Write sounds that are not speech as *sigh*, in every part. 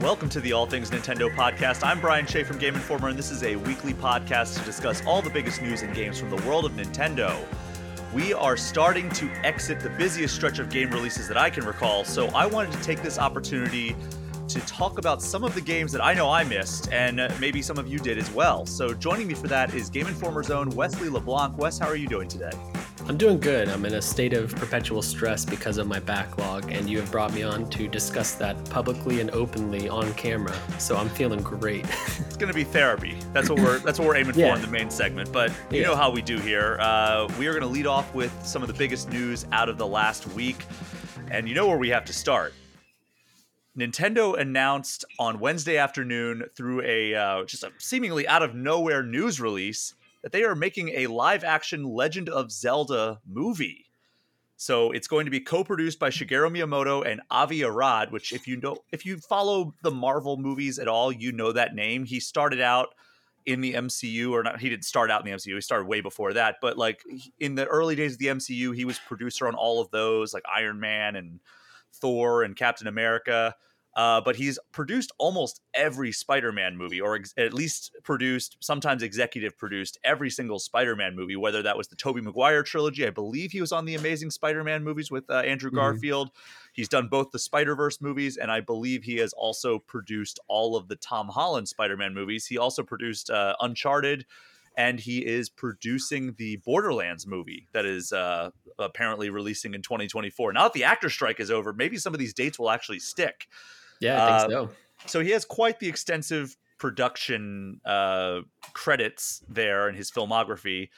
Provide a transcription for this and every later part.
Welcome to the All Things Nintendo podcast. I'm Brian Shea from Game Informer, and this is a weekly podcast to discuss all the biggest news and games from the world of Nintendo. We are starting to exit the busiest stretch of game releases that I can recall, so I wanted to take this opportunity to talk about some of the games that I know I missed, and maybe some of you did as well. So joining me for that is Game Informer's own Wesley LeBlanc. Wes, how are you doing today? I'm doing good. I'm in a state of perpetual stress because of my backlog, and you have brought me on to discuss that publicly and openly on camera. So I'm feeling great. *laughs* it's gonna be therapy. That's what we're that's what we're aiming yeah. for in the main segment. But you yeah. know how we do here. Uh, we are gonna lead off with some of the biggest news out of the last week, and you know where we have to start. Nintendo announced on Wednesday afternoon through a uh, just a seemingly out of nowhere news release that they are making a live action Legend of Zelda movie. So it's going to be co-produced by Shigeru Miyamoto and Avi Arad, which if you know if you follow the Marvel movies at all, you know that name. He started out in the MCU or not he didn't start out in the MCU. He started way before that, but like in the early days of the MCU, he was producer on all of those like Iron Man and Thor and Captain America. Uh, but he's produced almost every Spider-Man movie, or ex- at least produced, sometimes executive produced every single Spider-Man movie. Whether that was the Tobey Maguire trilogy, I believe he was on the Amazing Spider-Man movies with uh, Andrew mm-hmm. Garfield. Mm-hmm. He's done both the Spider-Verse movies, and I believe he has also produced all of the Tom Holland Spider-Man movies. He also produced uh, Uncharted, and he is producing the Borderlands movie that is uh, apparently releasing in 2024. Now that the actor strike is over, maybe some of these dates will actually stick. Yeah, I think uh, so. So he has quite the extensive production uh, credits there in his filmography.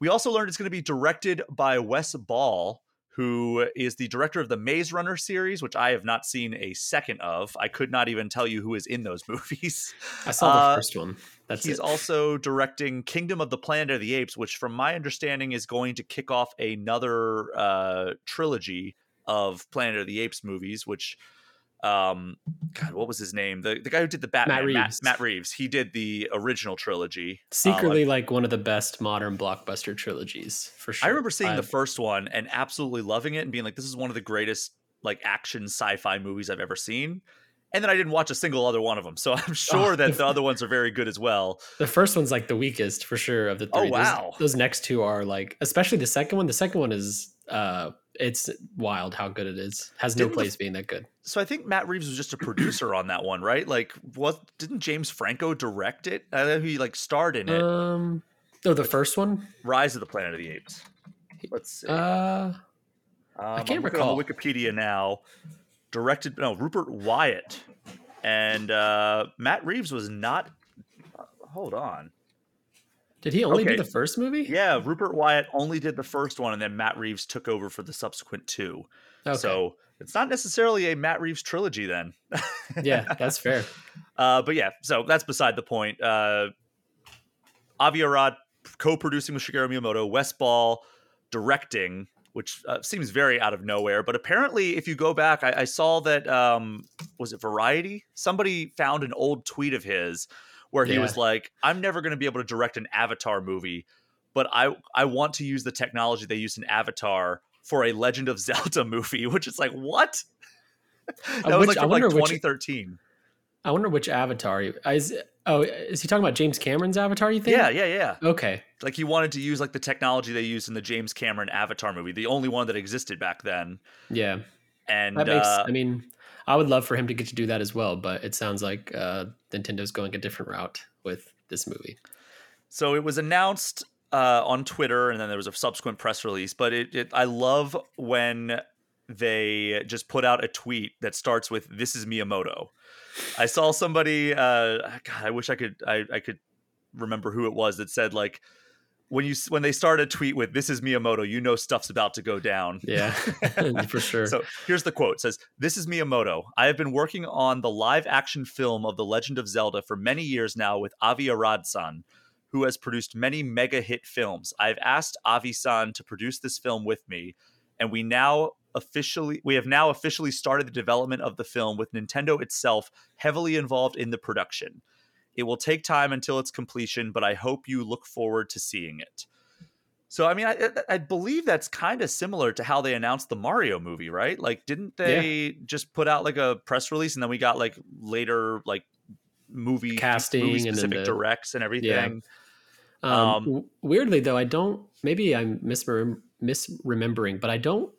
We also learned it's going to be directed by Wes Ball, who is the director of the Maze Runner series, which I have not seen a second of. I could not even tell you who is in those *laughs* movies. I saw the uh, first one. That's he's it. also directing Kingdom of the Planet of the Apes, which, from my understanding, is going to kick off another uh, trilogy of Planet of the Apes movies, which um god what was his name the, the guy who did the batman matt reeves. Matt, matt reeves he did the original trilogy secretly uh, like, like, one of the best modern blockbuster trilogies for sure i remember seeing I've... the first one and absolutely loving it and being like this is one of the greatest like action sci-fi movies i've ever seen and then I didn't watch a single other one of them. So *laughs* I'm sure oh, that the *laughs* other ones are very good as well. The first one's like the weakest for sure of the oh, three. Oh wow! Those, those, next two are like, especially the second one. The second one is uh it's wild how good it is. Has no didn't place the, being that good. So I think Matt Reeves was just a producer on that one, right? Like, what didn't James Franco direct it? I know he like starred in it. Um, oh, the first one, Rise of the Planet of the Apes. Let's see. Uh, um, I can't recall. On Wikipedia now. Directed no Rupert Wyatt, and uh, Matt Reeves was not. Uh, hold on. Did he only okay. do the first movie? Yeah, Rupert Wyatt only did the first one, and then Matt Reeves took over for the subsequent two. Okay. So it's not necessarily a Matt Reeves trilogy then. yeah, *laughs* that's fair. Uh, but yeah, so that's beside the point. Uh, Avi Arad co-producing with Shigeru Miyamoto, Wes Ball directing, which uh, seems very out of nowhere. But apparently, if you go back, I, I saw that um, was it Variety? Somebody found an old tweet of his where he yeah. was like, "I'm never going to be able to direct an Avatar movie, but I I want to use the technology they used in Avatar for a Legend of *laughs* Zelda movie," which is like, what? that uh, was which, like like 2013. Which, I wonder which Avatar is. Oh, is he talking about James Cameron's Avatar? You think? Yeah, yeah, yeah. Okay. Like he wanted to use like the technology they used in the James Cameron Avatar movie, the only one that existed back then. Yeah. And that makes. Uh, I mean, I would love for him to get to do that as well, but it sounds like uh, Nintendo's going a different route with this movie. So it was announced uh, on Twitter, and then there was a subsequent press release. But it, it, I love when they just put out a tweet that starts with "This is Miyamoto." I saw somebody. Uh, God, I wish I could. I, I could remember who it was that said like when you when they start a tweet with "This is Miyamoto," you know stuff's about to go down. Yeah, *laughs* for sure. so here's the quote: it "says This is Miyamoto. I have been working on the live action film of The Legend of Zelda for many years now with Avi Arad-san, who has produced many mega hit films. I've asked Avi-san to produce this film with me, and we now officially we have now officially started the development of the film with Nintendo itself heavily involved in the production." It will take time until its completion, but I hope you look forward to seeing it. So I mean, I, I believe that's kind of similar to how they announced the Mario movie, right? Like, didn't they yeah. just put out like a press release and then we got like later like movie casting movie specific and the, directs and everything? Yeah. Um, um, weirdly though, I don't. Maybe I'm misremembering, misremembering, but I don't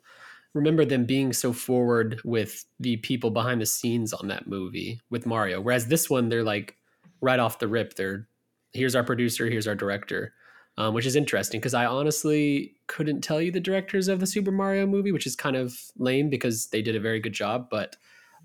remember them being so forward with the people behind the scenes on that movie with Mario. Whereas this one, they're like right off the rip, they're here's our producer, here's our director um, which is interesting because I honestly couldn't tell you the directors of the Super Mario movie, which is kind of lame because they did a very good job. But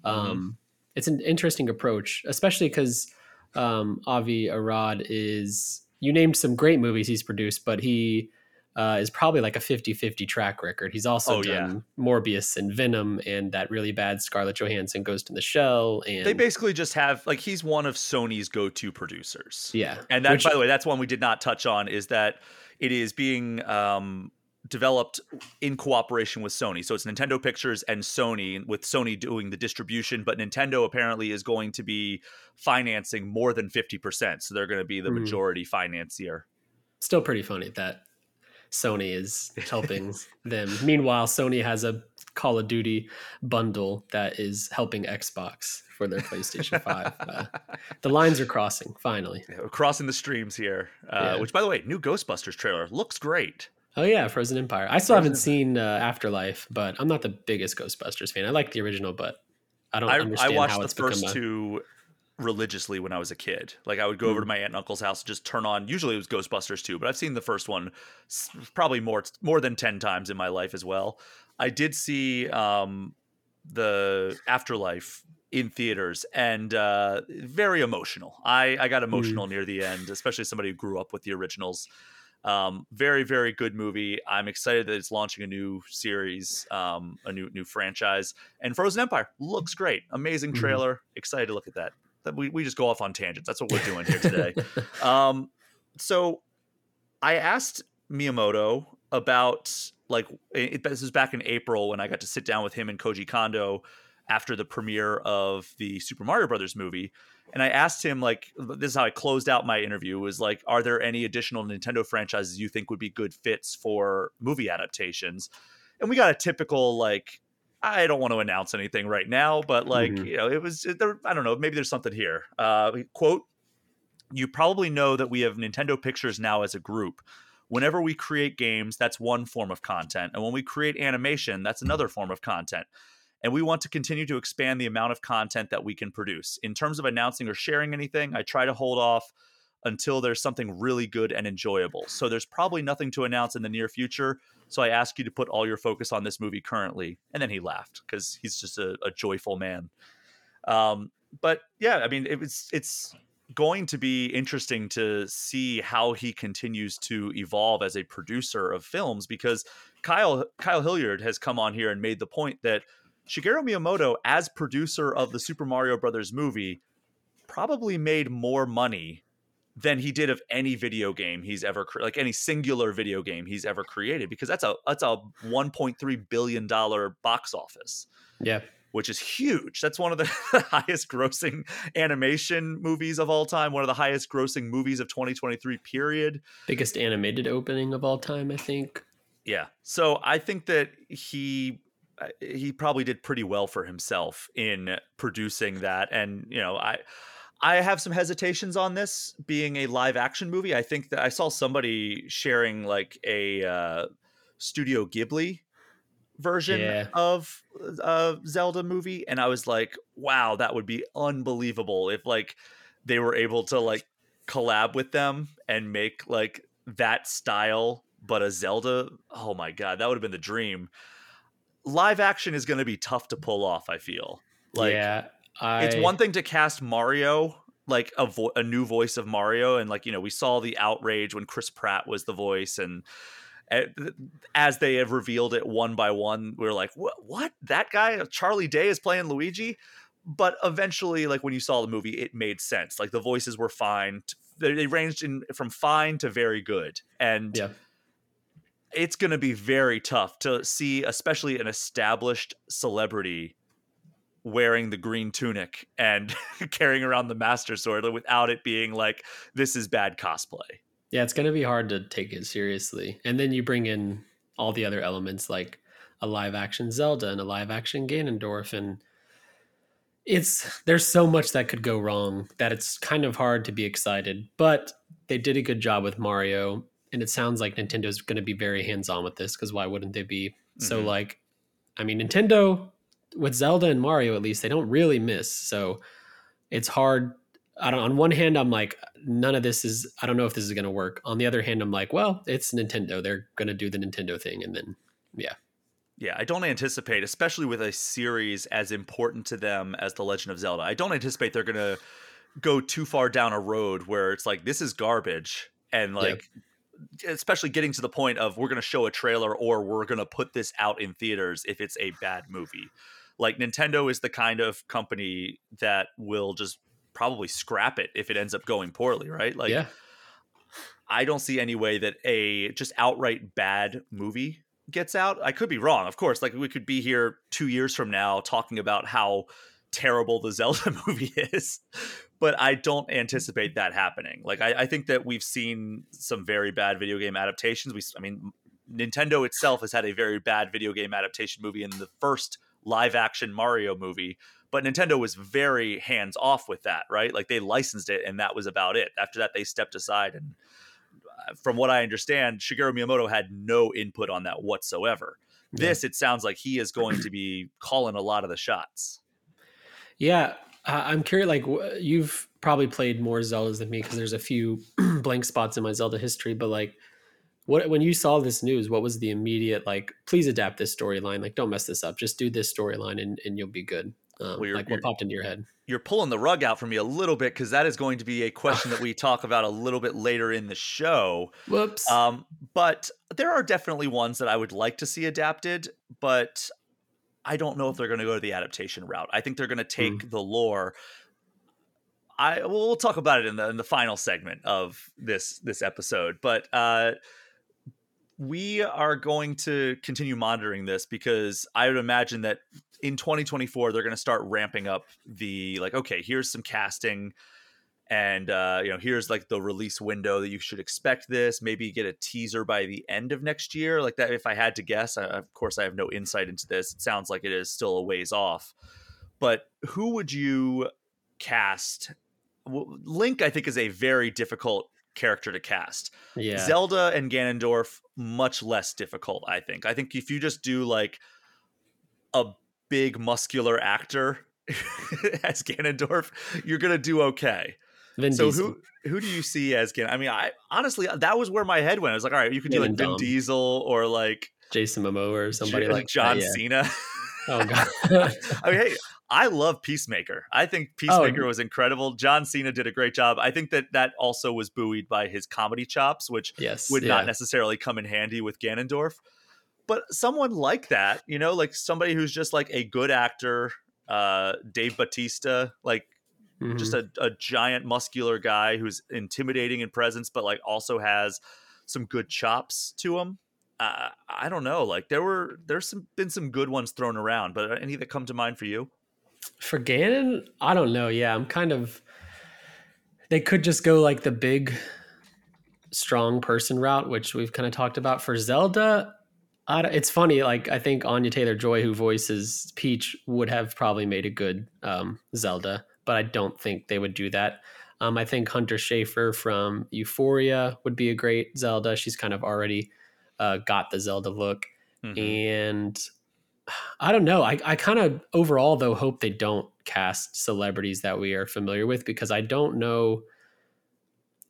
um, mm-hmm. it's an interesting approach, especially because um, Avi Arad is. You named some great movies he's produced, but he uh, is probably like a 50-50 track record. He's also oh, done yeah. Morbius and Venom and that really bad Scarlett Johansson Ghost in the Shell. And they basically just have like he's one of Sony's go-to producers. Yeah, and that Which, by the way, that's one we did not touch on is that it is being um, developed in cooperation with Sony. So it's Nintendo Pictures and Sony, with Sony doing the distribution, but Nintendo apparently is going to be financing more than 50%. So they're going to be the mm. majority financier. Still pretty funny that Sony is helping *laughs* them. Meanwhile, Sony has a Call of Duty bundle that is helping Xbox for their PlayStation 5. Uh, *laughs* the lines are crossing, finally. Yeah, we're crossing the streams here. Uh, yeah. Which, by the way, new Ghostbusters trailer looks great. Oh, yeah, Frozen Empire. I still Frozen haven't seen uh, Afterlife, but I'm not the biggest Ghostbusters fan. I like the original, but I don't I, understand I watched how the it's first a... two religiously when I was a kid. Like I would go mm. over to hmm. my aunt and uncle's house, and just turn on. Usually it was Ghostbusters too, but I've seen the first one probably more more than ten times in my life as well. I did see um, the Afterlife in theaters and uh, very emotional. I I got emotional mm. near the end, especially somebody who grew up with the originals. Um, very very good movie. I'm excited that it's launching a new series, um, a new new franchise, and Frozen Empire looks great. Amazing mm-hmm. trailer. Mm. Excited to look at that we, we just go off on tangents. That's what we're doing here *laughs* today. um, so I asked Miyamoto about like it, this was back in April when I got to sit down with him and Koji Kondo after the premiere of the Super Mario Brothers movie. And I asked him like this is how I closed out my interview was like are there any additional Nintendo franchises you think would be good fits for movie adaptations? And we got a typical like I don't want to announce anything right now, but like, mm-hmm. you know, it was there. I don't know. Maybe there's something here. Uh, quote: You probably know that we have Nintendo Pictures now as a group. Whenever we create games, that's one form of content, and when we create animation, that's another form of content. And we want to continue to expand the amount of content that we can produce. In terms of announcing or sharing anything, I try to hold off until there's something really good and enjoyable. So there's probably nothing to announce in the near future so I ask you to put all your focus on this movie currently. And then he laughed because he's just a, a, joyful man. Um, but yeah, I mean, it was, it's going to be interesting to see how he continues to evolve as a producer of films because Kyle Kyle Hilliard has come on here and made the point that Shigeru Miyamoto, as producer of the Super Mario Brothers movie, probably made more money than he did of any video game he's ever cre- like any singular video game he's ever created because that's a that's a 1.3 billion dollar box office. Yeah. Which is huge. That's one of the *laughs* highest grossing animation movies of all time, one of the highest grossing movies of 2023 period. Biggest animated opening of all time, I think. Yeah. So I think that he uh, he probably did pretty well for himself in producing that and you know, I I have some hesitations on this being a live action movie. I think that I saw somebody sharing like a uh, Studio Ghibli version yeah. of a uh, Zelda movie, and I was like, wow, that would be unbelievable if like they were able to like collab with them and make like that style, but a Zelda. Oh my god, that would have been the dream. Live action is going to be tough to pull off. I feel like yeah I... It's one thing to cast Mario like a, vo- a new voice of Mario, and like you know we saw the outrage when Chris Pratt was the voice, and eh, as they have revealed it one by one, we are like, what? What? That guy, uh, Charlie Day, is playing Luigi. But eventually, like when you saw the movie, it made sense. Like the voices were fine. They ranged in from fine to very good, and yeah. it's going to be very tough to see, especially an established celebrity wearing the green tunic and *laughs* carrying around the master sword without it being like this is bad cosplay. Yeah, it's going to be hard to take it seriously. And then you bring in all the other elements like a live action Zelda and a live action Ganondorf and it's there's so much that could go wrong that it's kind of hard to be excited. But they did a good job with Mario and it sounds like Nintendo's going to be very hands-on with this cuz why wouldn't they be? Mm-hmm. So like I mean Nintendo with Zelda and Mario at least they don't really miss. So it's hard I don't on one hand I'm like none of this is I don't know if this is going to work. On the other hand I'm like, well, it's Nintendo. They're going to do the Nintendo thing and then yeah. Yeah, I don't anticipate, especially with a series as important to them as The Legend of Zelda. I don't anticipate they're going to go too far down a road where it's like this is garbage and like yep. especially getting to the point of we're going to show a trailer or we're going to put this out in theaters if it's a bad movie. Like Nintendo is the kind of company that will just probably scrap it if it ends up going poorly, right? Like yeah. I don't see any way that a just outright bad movie gets out. I could be wrong, of course. Like we could be here two years from now talking about how terrible the *laughs* Zelda movie is, but I don't anticipate that happening. Like I, I, think that we've seen some very bad video game adaptations. We, I mean, Nintendo itself has had a very bad video game adaptation movie in the first live action Mario movie, but Nintendo was very hands off with that, right? Like they licensed it and that was about it. After that, they stepped aside and uh, from what I understand, Shigeru Miyamoto had no input on that whatsoever. Yeah. This, it sounds like he is going to be calling a lot of the shots. Yeah, I'm curious. Like you've probably played more Zeldas than me because there's a few *clears throat* blank spots in my Zelda history. But like, what when you saw this news, what was the immediate like? Please adapt this storyline. Like, don't mess this up. Just do this storyline, and and you'll be good. Um, well, like what popped into your head? You're pulling the rug out for me a little bit because that is going to be a question that we talk about a little bit later in the show. *laughs* Whoops. Um, but there are definitely ones that I would like to see adapted, but I don't know if they're going to go to the adaptation route. I think they're going to take mm. the lore. I we'll talk about it in the in the final segment of this this episode, but uh, we are going to continue monitoring this because I would imagine that in 2024 they're going to start ramping up the like okay here's some casting and uh, you know here's like the release window that you should expect this. Maybe get a teaser by the end of next year. Like that if i had to guess I, of course i have no insight into this. It sounds like it is still a ways off. But who would you cast? Link i think is a very difficult character to cast yeah zelda and ganondorf much less difficult i think i think if you just do like a big muscular actor *laughs* as Ganondorf, you're gonna do okay. Vin so Diesel. who who do you see as Gan? I mean, I honestly that was where my head went. I was like, all right, you could do like Vin Diesel or like Jason Momoa or somebody J- like John that, yeah. Cena. *laughs* oh god. *laughs* I mean, hey, *laughs* I love Peacemaker. I think oh, Peacemaker oh. was incredible. John Cena did a great job. I think that that also was buoyed by his comedy chops, which yes, would yeah. not necessarily come in handy with Ganondorf but someone like that, you know, like somebody who's just like a good actor, uh, Dave Batista, like mm-hmm. just a, a giant muscular guy who's intimidating in presence, but like also has some good chops to him. Uh, I don't know. Like there were there's some been some good ones thrown around, but any that come to mind for you? For Ganon, I don't know. Yeah, I'm kind of. They could just go like the big, strong person route, which we've kind of talked about. For Zelda, it's funny. Like I think Anya Taylor Joy, who voices Peach, would have probably made a good um, Zelda, but I don't think they would do that. Um, I think Hunter Schafer from Euphoria would be a great Zelda. She's kind of already uh, got the Zelda look, mm-hmm. and I don't know. I, I kind of overall though hope they don't cast celebrities that we are familiar with because I don't know.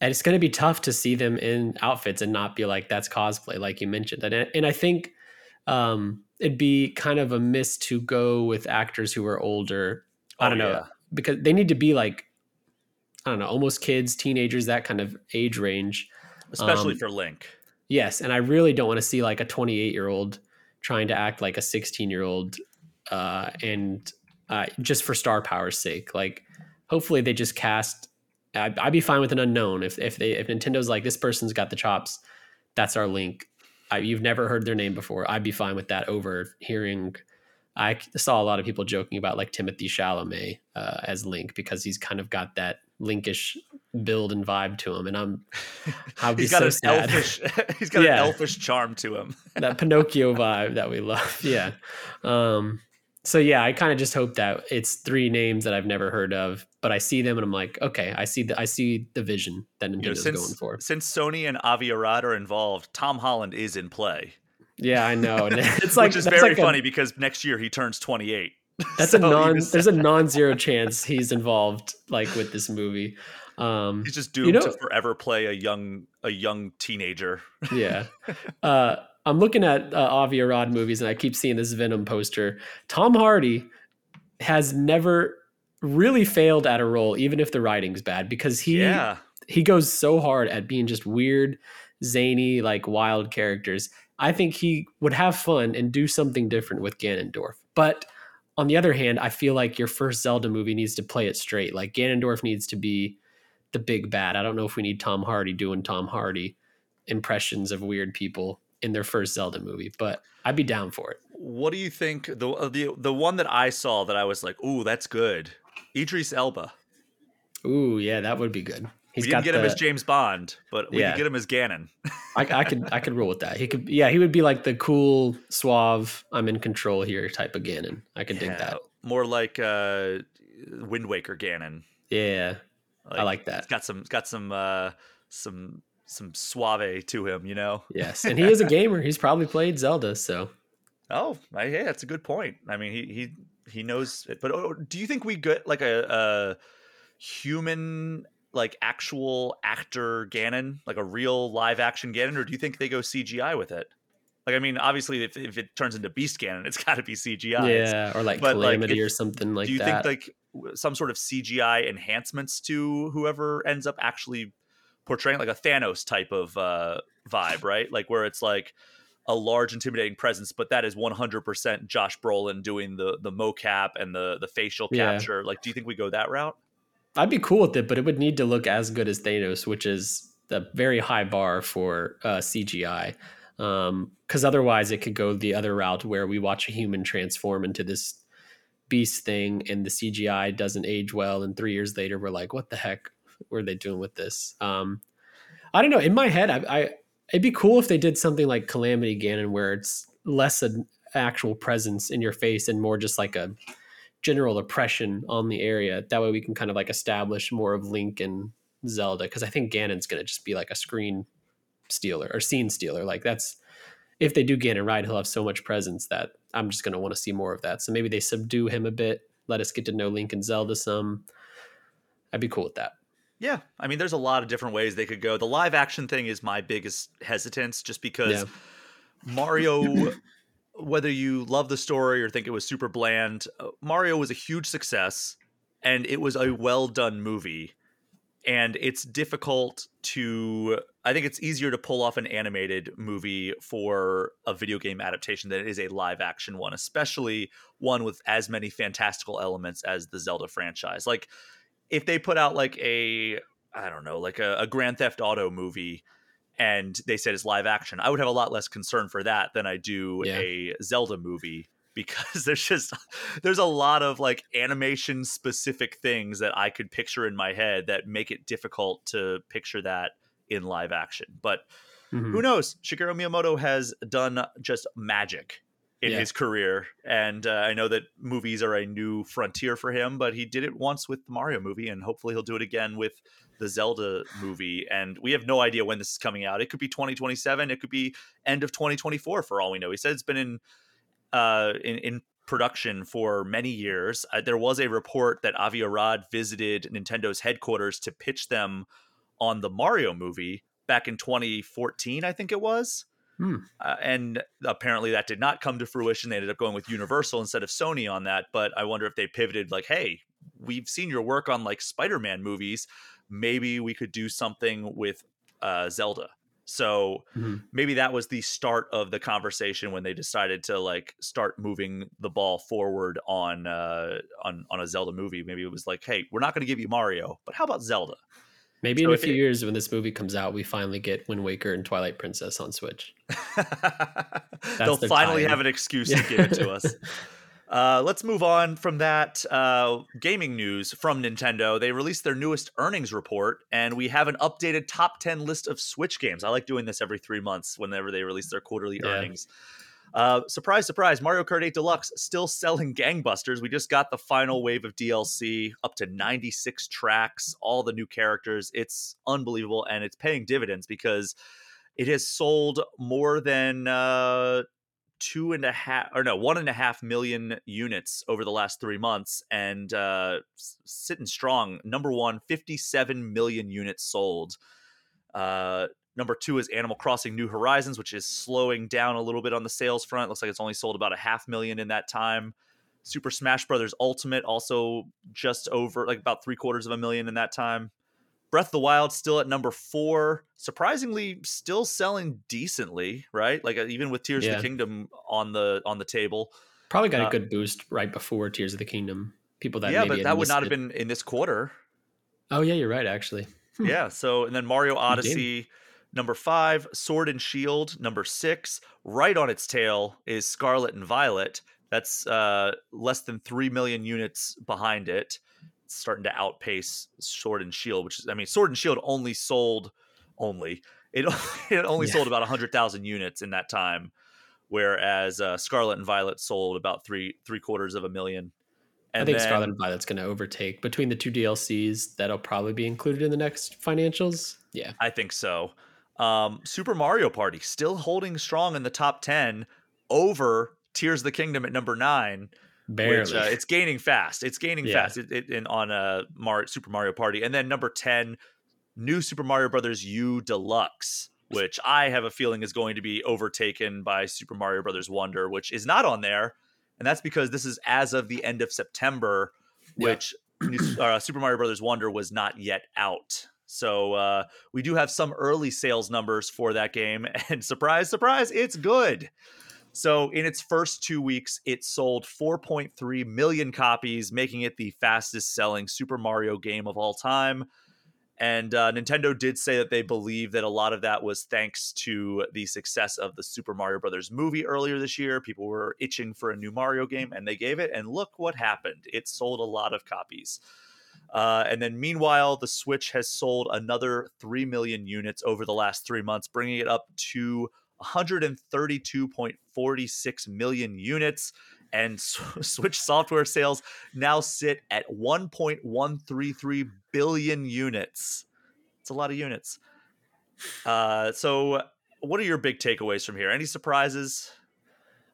And it's going to be tough to see them in outfits and not be like that's cosplay, like you mentioned. And and I think um, it'd be kind of a miss to go with actors who are older. I don't oh, know yeah. because they need to be like I don't know, almost kids, teenagers, that kind of age range, especially um, for Link. Yes, and I really don't want to see like a 28 year old trying to act like a 16 year old, uh, and uh, just for star power's sake. Like, hopefully they just cast I'd, I'd, be fine with an unknown if if they if Nintendo's like this person's got the chops, that's our link. I, you've never heard their name before. I'd be fine with that over hearing. I saw a lot of people joking about like Timothée Chalamet uh, as Link because he's kind of got that linkish build and vibe to him, and I'm *laughs* he's got so an sad. elfish *laughs* *laughs* he's got yeah. an elfish charm to him. that Pinocchio vibe that we love. Yeah. Um, so yeah, I kind of just hope that it's three names that I've never heard of, but I see them and I'm like, okay, I see the I see the vision that Nintendo's you know, since, going for. Since Sony and Avi Arad are involved, Tom Holland is in play. Yeah, I know. It's like which is very like funny a, because next year he turns 28. That's so a non. There's a non-zero chance he's involved, like with this movie. Um, he's just doomed you know, to forever play a young a young teenager. yeah. *laughs* Uh, I'm looking at uh, Avi Arad movies, and I keep seeing this Venom poster. Tom Hardy has never really failed at a role, even if the writing's bad, because he yeah. he goes so hard at being just weird, zany, like wild characters. I think he would have fun and do something different with Ganondorf. But on the other hand, I feel like your first Zelda movie needs to play it straight. Like Ganondorf needs to be the big bad. I don't know if we need Tom Hardy doing Tom Hardy impressions of weird people in their first Zelda movie, but I'd be down for it. What do you think the uh, the the one that I saw that I was like, "Ooh, that's good." Idris Elba. Ooh, yeah, that would be good. He's we didn't get the, him as James Bond, but we yeah. could get him as Ganon. *laughs* I, I could I could roll with that. He could yeah, he would be like the cool, suave, I'm in control here type of Ganon. I could yeah, dig that. More like uh Wind Waker Ganon. Yeah. Like, I like that. It's got some got some uh some some suave to him, you know. Yes, and he is a *laughs* gamer. He's probably played Zelda, so. Oh, yeah, that's a good point. I mean, he he he knows it. But oh, do you think we get like a, a human, like actual actor Ganon, like a real live action Ganon, or do you think they go CGI with it? Like, I mean, obviously, if, if it turns into Beast Ganon, it's *laughs* got to be CGI. Yeah, or like but Calamity like, if, or something like that. Do you that. think like some sort of CGI enhancements to whoever ends up actually portraying like a Thanos type of uh, vibe, right? Like where it's like a large, intimidating presence, but that is 100% Josh Brolin doing the the mocap and the the facial yeah. capture. Like, do you think we go that route? I'd be cool with it, but it would need to look as good as Thanos, which is a very high bar for uh, CGI. Because um, otherwise, it could go the other route where we watch a human transform into this beast thing, and the CGI doesn't age well, and three years later, we're like, "What the heck? were they doing with this? Um, I don't know. In my head, I, I it'd be cool if they did something like Calamity Ganon, where it's less an actual presence in your face and more just like a general oppression on the area. That way, we can kind of like establish more of Link and Zelda, because I think Ganon's gonna just be like a screen stealer or scene stealer. Like that's if they do Ganon right, he'll have so much presence that I'm just gonna want to see more of that. So maybe they subdue him a bit, let us get to know Link and Zelda some. I'd be cool with that. Yeah, I mean, there's a lot of different ways they could go. The live action thing is my biggest hesitance, just because yeah. Mario, *laughs* whether you love the story or think it was super bland, uh, Mario was a huge success, and it was a well done movie. And it's difficult to. I think it's easier to pull off an animated movie for a video game adaptation than it is a live action one, especially one with as many fantastical elements as the Zelda franchise. Like if they put out like a I don't know, like a, a Grand Theft Auto movie and they said it's live action, I would have a lot less concern for that than I do yeah. a Zelda movie *laughs* because there's just there's a lot of like animation specific things that I could picture in my head that make it difficult to picture that in live action. But mm-hmm. who knows? Shigeru Miyamoto has done just magic in yeah. his career. And uh, I know that movies are a new frontier for him, but he did it once with the Mario movie, and hopefully he'll do it again with the Zelda movie. And we have no idea when this is coming out. It could be 2027. It could be end of 2024 for all we know. He said it's been in uh, in, in production for many years. Uh, there was a report that Avi Arad visited Nintendo's headquarters to pitch them on the Mario movie back in 2014, I think it was. Hmm. Uh, and apparently that did not come to fruition. They ended up going with Universal instead of Sony on that. But I wonder if they pivoted, like, hey, we've seen your work on like Spider Man movies. Maybe we could do something with uh, Zelda. So mm-hmm. maybe that was the start of the conversation when they decided to like start moving the ball forward on uh, on on a Zelda movie. Maybe it was like, hey, we're not going to give you Mario, but how about Zelda? Maybe so in a few it, years when this movie comes out, we finally get Wind Waker and Twilight Princess on Switch. *laughs* They'll finally time. have an excuse to give it to us. *laughs* Uh, let's move on from that uh, gaming news from Nintendo. They released their newest earnings report, and we have an updated top 10 list of Switch games. I like doing this every three months whenever they release their quarterly yeah. earnings. Uh, surprise, surprise, Mario Kart 8 Deluxe still selling gangbusters. We just got the final wave of DLC up to 96 tracks, all the new characters. It's unbelievable, and it's paying dividends because it has sold more than uh, two and a half or no one and a half million units over the last three months and uh sitting strong number one 57 million units sold uh number two is animal crossing new horizons which is slowing down a little bit on the sales front looks like it's only sold about a half million in that time super smash brothers ultimate also just over like about three quarters of a million in that time Breath of the Wild still at number four, surprisingly still selling decently, right? Like uh, even with Tears yeah. of the Kingdom on the on the table, probably got uh, a good boost right before Tears of the Kingdom. People that yeah, but that would not have been in this quarter. Oh yeah, you're right. Actually, *laughs* yeah. So and then Mario Odyssey. Number five, Sword and Shield. Number six, right on its tail is Scarlet and Violet. That's uh, less than 3 million units behind it It's starting to outpace Sword and Shield, which is, I mean, Sword and Shield only sold only it *laughs* it only yeah. sold about hundred thousand units in that time, whereas uh, Scarlet and Violet sold about three three quarters of a million. And I think then, Scarlet and Violet's going to overtake between the two DLCs. That'll probably be included in the next financials. Yeah, I think so. Um, Super Mario Party still holding strong in the top ten over Tears of the Kingdom at number nine Barely. Which, uh, it's gaining fast. It's gaining yeah. fast it, it, in, on a uh, Mar- Super Mario Party. And then number 10, New Super Mario Brothers U Deluxe, which I have a feeling is going to be overtaken by Super Mario Brothers Wonder, which is not on there. And that's because this is as of the end of September, which yeah. uh, Super Mario Brothers Wonder was not yet out. So uh, we do have some early sales numbers for that game, *laughs* and surprise, surprise, it's good. So, in its first two weeks, it sold 4.3 million copies, making it the fastest selling Super Mario game of all time. And uh, Nintendo did say that they believe that a lot of that was thanks to the success of the Super Mario Brothers movie earlier this year. People were itching for a new Mario game, and they gave it. And look what happened it sold a lot of copies. Uh, and then, meanwhile, the Switch has sold another 3 million units over the last three months, bringing it up to 132.46 million units and *laughs* Switch software sales now sit at 1.133 billion units. It's a lot of units. Uh, so, what are your big takeaways from here? Any surprises?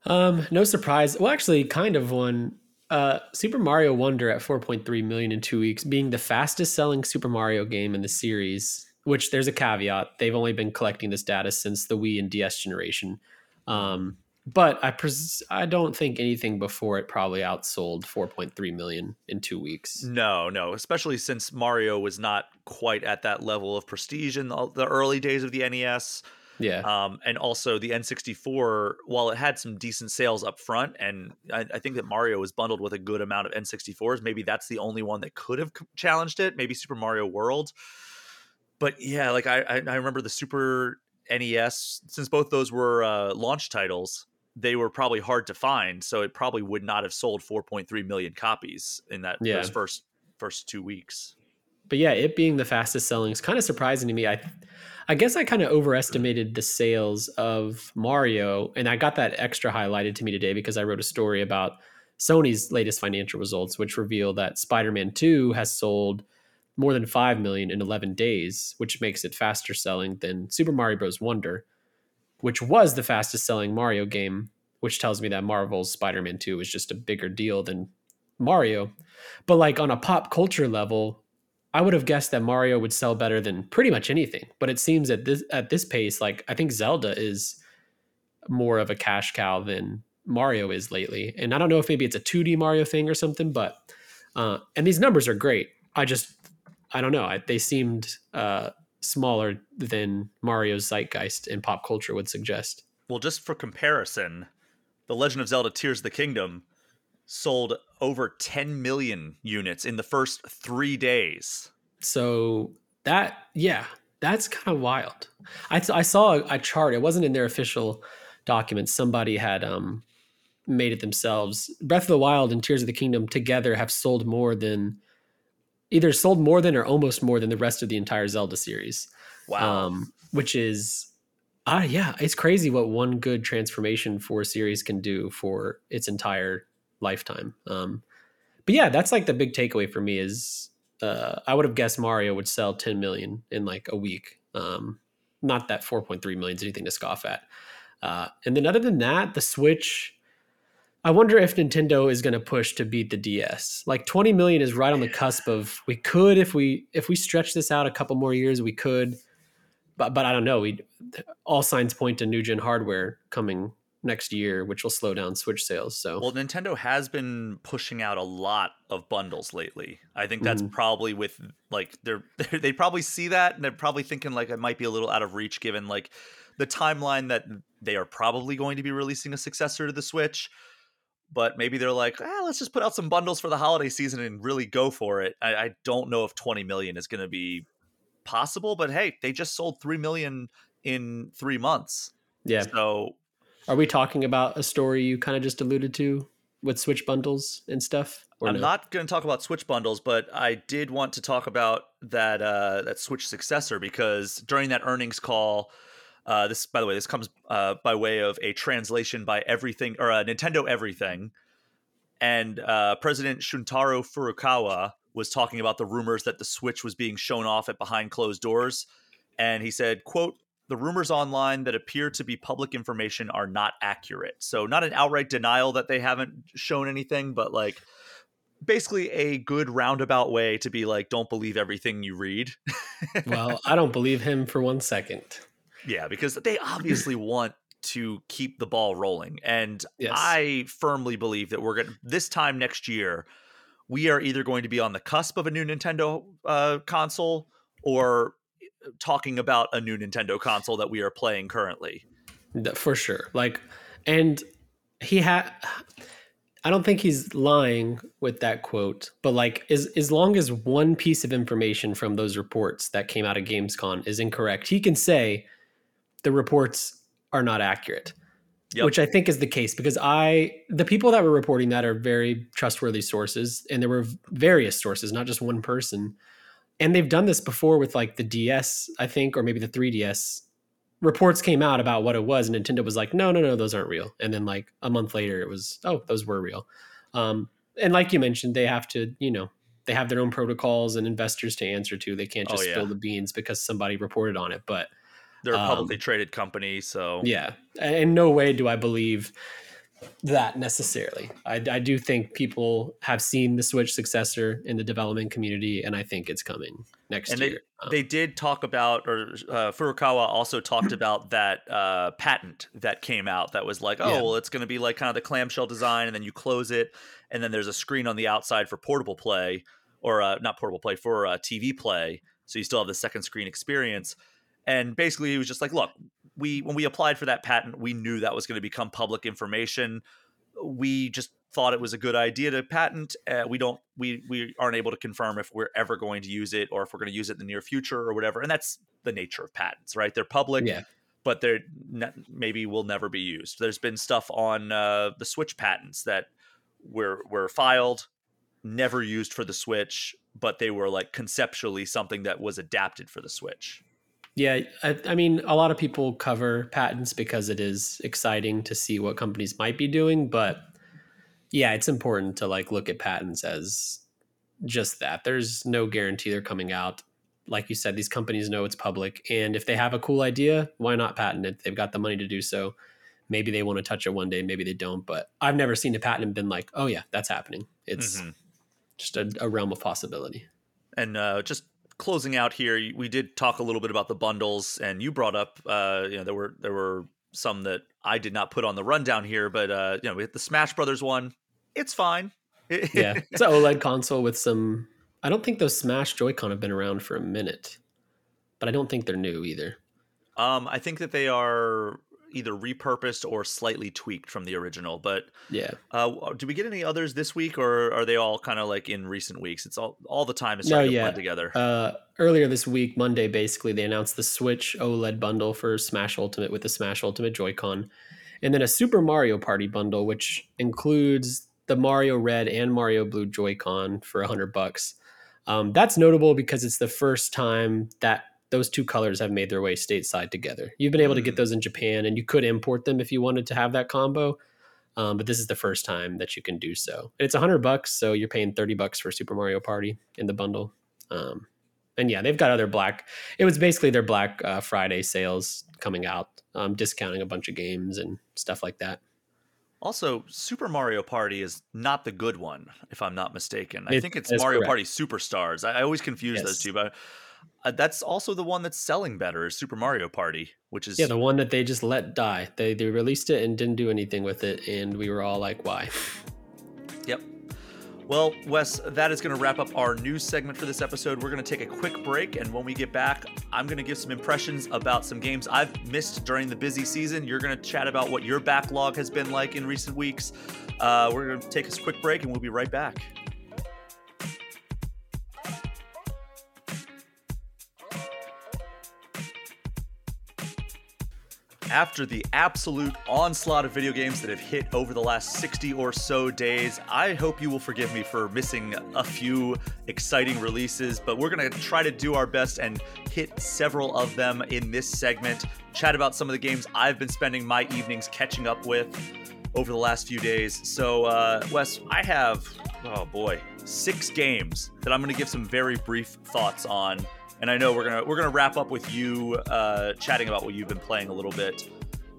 Um, no surprise. Well, actually, kind of one. Uh, Super Mario Wonder at 4.3 million in two weeks, being the fastest selling Super Mario game in the series which there's a caveat. They've only been collecting this data since the Wii and DS generation. Um, but I pres- I don't think anything before it probably outsold 4.3 million in two weeks. No, no, especially since Mario was not quite at that level of prestige in the, the early days of the NES. Yeah. Um, and also the N64, while it had some decent sales up front, and I, I, think that Mario was bundled with a good amount of N64s, maybe that's the only one that could have challenged it. Maybe Super Mario World but yeah, like I, I, remember the Super NES, since both those were uh, launch titles, they were probably hard to find, so it probably would not have sold 4.3 million copies in that yeah. those first first two weeks. But yeah, it being the fastest selling is kind of surprising to me. I, I guess I kind of overestimated the sales of Mario, and I got that extra highlighted to me today because I wrote a story about Sony's latest financial results, which reveal that Spider-Man 2 has sold more than 5 million in 11 days, which makes it faster selling than Super Mario Bros. Wonder, which was the fastest selling Mario game, which tells me that Marvel's Spider Man 2 is just a bigger deal than Mario. But like on a pop culture level, I would have guessed that Mario would sell better than pretty much anything. But it seems at this at this pace, like I think Zelda is more of a cash cow than Mario is lately. And I don't know if maybe it's a 2D Mario thing or something, but uh, and these numbers are great. I just I don't know. I, they seemed uh, smaller than Mario's zeitgeist in pop culture would suggest. Well, just for comparison, The Legend of Zelda Tears of the Kingdom sold over 10 million units in the first three days. So that, yeah, that's kind of wild. I, I saw a, a chart. It wasn't in their official documents. Somebody had um, made it themselves. Breath of the Wild and Tears of the Kingdom together have sold more than either sold more than or almost more than the rest of the entire Zelda series. Wow. Um, which is ah yeah, it's crazy what one good transformation for a series can do for its entire lifetime. Um, but yeah, that's like the big takeaway for me is uh, I would have guessed Mario would sell 10 million in like a week. Um, not that 4.3 million is anything to scoff at. Uh, and then other than that, the Switch. I wonder if Nintendo is going to push to beat the DS. Like 20 million is right on the cusp of we could if we if we stretch this out a couple more years we could. But but I don't know. We all signs point to new gen hardware coming next year, which will slow down Switch sales. So, well, Nintendo has been pushing out a lot of bundles lately. I think that's mm. probably with like they're, *laughs* they're they probably see that and they're probably thinking like it might be a little out of reach given like the timeline that they are probably going to be releasing a successor to the Switch. But maybe they're like, ah, let's just put out some bundles for the holiday season and really go for it. I, I don't know if 20 million is going to be possible, but hey, they just sold 3 million in three months. Yeah. So are we talking about a story you kind of just alluded to with Switch bundles and stuff? I'm no? not going to talk about Switch bundles, but I did want to talk about that uh, that Switch successor because during that earnings call, uh, this by the way, this comes uh, by way of a translation by Everything or uh, Nintendo Everything, and uh, President Shuntaro Furukawa was talking about the rumors that the Switch was being shown off at behind closed doors, and he said, "quote the rumors online that appear to be public information are not accurate. So, not an outright denial that they haven't shown anything, but like basically a good roundabout way to be like, don't believe everything you read. *laughs* well, I don't believe him for one second. Yeah, because they obviously *clears throat* want to keep the ball rolling. And yes. I firmly believe that we're going to, this time next year, we are either going to be on the cusp of a new Nintendo uh, console or talking about a new Nintendo console that we are playing currently. For sure. Like, and he had. I don't think he's lying with that quote, but like as as long as one piece of information from those reports that came out of Gamescom is incorrect, he can say the reports are not accurate. Yep. Which I think is the case because I the people that were reporting that are very trustworthy sources and there were various sources, not just one person and they've done this before with like the DS, I think, or maybe the 3DS. Reports came out about what it was, and Nintendo was like, "No, no, no, those aren't real." And then like a month later, it was, "Oh, those were real." Um, and like you mentioned, they have to, you know, they have their own protocols and investors to answer to. They can't oh, just oh, yeah. spill the beans because somebody reported on it. But they're a publicly um, traded company, so yeah. In no way do I believe that necessarily. I, I, do think people have seen the Switch successor in the development community, and I think it's coming next and year. They, um, they did talk about, or uh, Furukawa also talked *clears throat* about that uh, patent that came out that was like, oh, yeah. well, it's going to be like kind of the clamshell design, and then you close it, and then there's a screen on the outside for portable play, or uh, not portable play, for uh, TV play. So you still have the second screen experience. And basically, he was just like, look, we when we applied for that patent, we knew that was going to become public information. We just thought it was a good idea to patent. Uh, we don't we we aren't able to confirm if we're ever going to use it or if we're going to use it in the near future or whatever. And that's the nature of patents, right? They're public. Yeah. But they're ne- maybe will never be used. There's been stuff on uh, the Switch patents that were were filed, never used for the Switch, but they were like conceptually something that was adapted for the Switch. Yeah, I, I, mean, a lot of people cover patents because it is exciting to see what companies might be doing. But yeah, it's important to like look at patents as just that. There's no guarantee they're coming out. Like you said, these companies know it's public, and if they have a cool idea, why not patent it? They've got the money to do so. Maybe they want to touch it one day, maybe they don't. But I've never seen a patent and been like, "Oh yeah, that's happening." It's mm-hmm. just a, a realm of possibility. And uh, just closing out here, we did talk a little bit about the bundles, and you brought up, uh, you know, there were there were some that I did not put on the rundown here, but uh, you know, we hit the Smash Brothers one. It's fine. *laughs* yeah, it's an OLED console with some. I don't think those Smash Joy-Con have been around for a minute, but I don't think they're new either. Um, I think that they are either repurposed or slightly tweaked from the original. But yeah, uh, do we get any others this week, or are they all kind of like in recent weeks? It's all all the time is starting no, yeah. to blend together. Uh, earlier this week, Monday, basically, they announced the Switch OLED bundle for Smash Ultimate with the Smash Ultimate Joy-Con, and then a Super Mario Party bundle, which includes the Mario Red and Mario Blue Joy-Con for a hundred bucks. Um, that's notable because it's the first time that those two colors have made their way stateside together. You've been able to get hmm. those in Japan, and you could import them if you wanted to have that combo. Um, but this is the first time that you can do so. And it's a hundred bucks, so you're paying thirty bucks for Super Mario Party in the bundle. Um, and yeah, they've got other black. It was basically their Black uh, Friday sales coming out, um, discounting a bunch of games and stuff like that. Also, Super Mario Party is not the good one, if I'm not mistaken. I it, think it's Mario correct. Party Superstars. I, I always confuse yes. those two, but uh, that's also the one that's selling better is Super Mario Party, which is yeah, the one that they just let die. They they released it and didn't do anything with it, and we were all like, why? Yep, well, Wes, that is going to wrap up our news segment for this episode. We're going to take a quick break, and when we get back, I'm going to give some impressions about some games I've missed during the busy season. You're going to chat about what your backlog has been like in recent weeks. Uh, we're going to take a quick break, and we'll be right back. After the absolute onslaught of video games that have hit over the last 60 or so days, I hope you will forgive me for missing a few exciting releases, but we're going to try to do our best and hit several of them in this segment, chat about some of the games I've been spending my evenings catching up with over the last few days. So, uh, Wes, I have, oh boy, six games that I'm going to give some very brief thoughts on and I know we're gonna we're gonna wrap up with you uh, chatting about what you've been playing a little bit,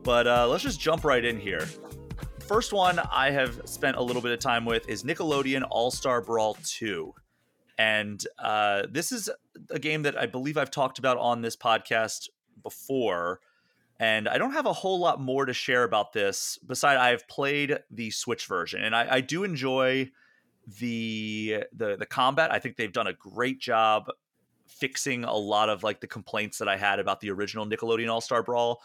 but uh, let's just jump right in here. First one I have spent a little bit of time with is Nickelodeon All Star Brawl 2. And uh, this is a game that I believe I've talked about on this podcast before. And I don't have a whole lot more to share about this. Besides, I've played the Switch version, and I, I do enjoy the the the combat. I think they've done a great job fixing a lot of like the complaints that I had about the original Nickelodeon All Star Brawl.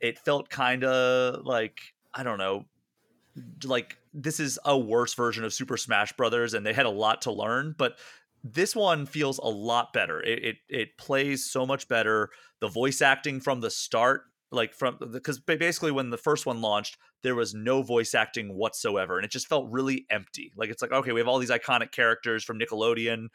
It felt kind of like I don't know, like this is a worse version of Super Smash Brothers, and they had a lot to learn, but this one feels a lot better. It, it it, plays so much better. The voice acting from the start, like from because basically when the first one launched, there was no voice acting whatsoever, and it just felt really empty. Like it's like okay, we have all these iconic characters from Nickelodeon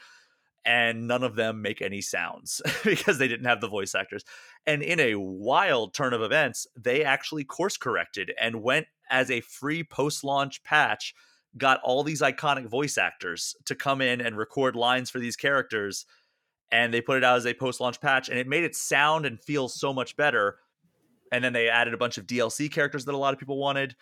and none of them make any sounds *laughs* because they didn't have the voice actors. And in a wild turn of events, they actually course corrected and went as a free post launch patch, got all these iconic voice actors to come in and record lines for these characters. And they put it out as a post launch patch, and it made it sound and feel so much better. And then they added a bunch of DLC characters that a lot of people wanted.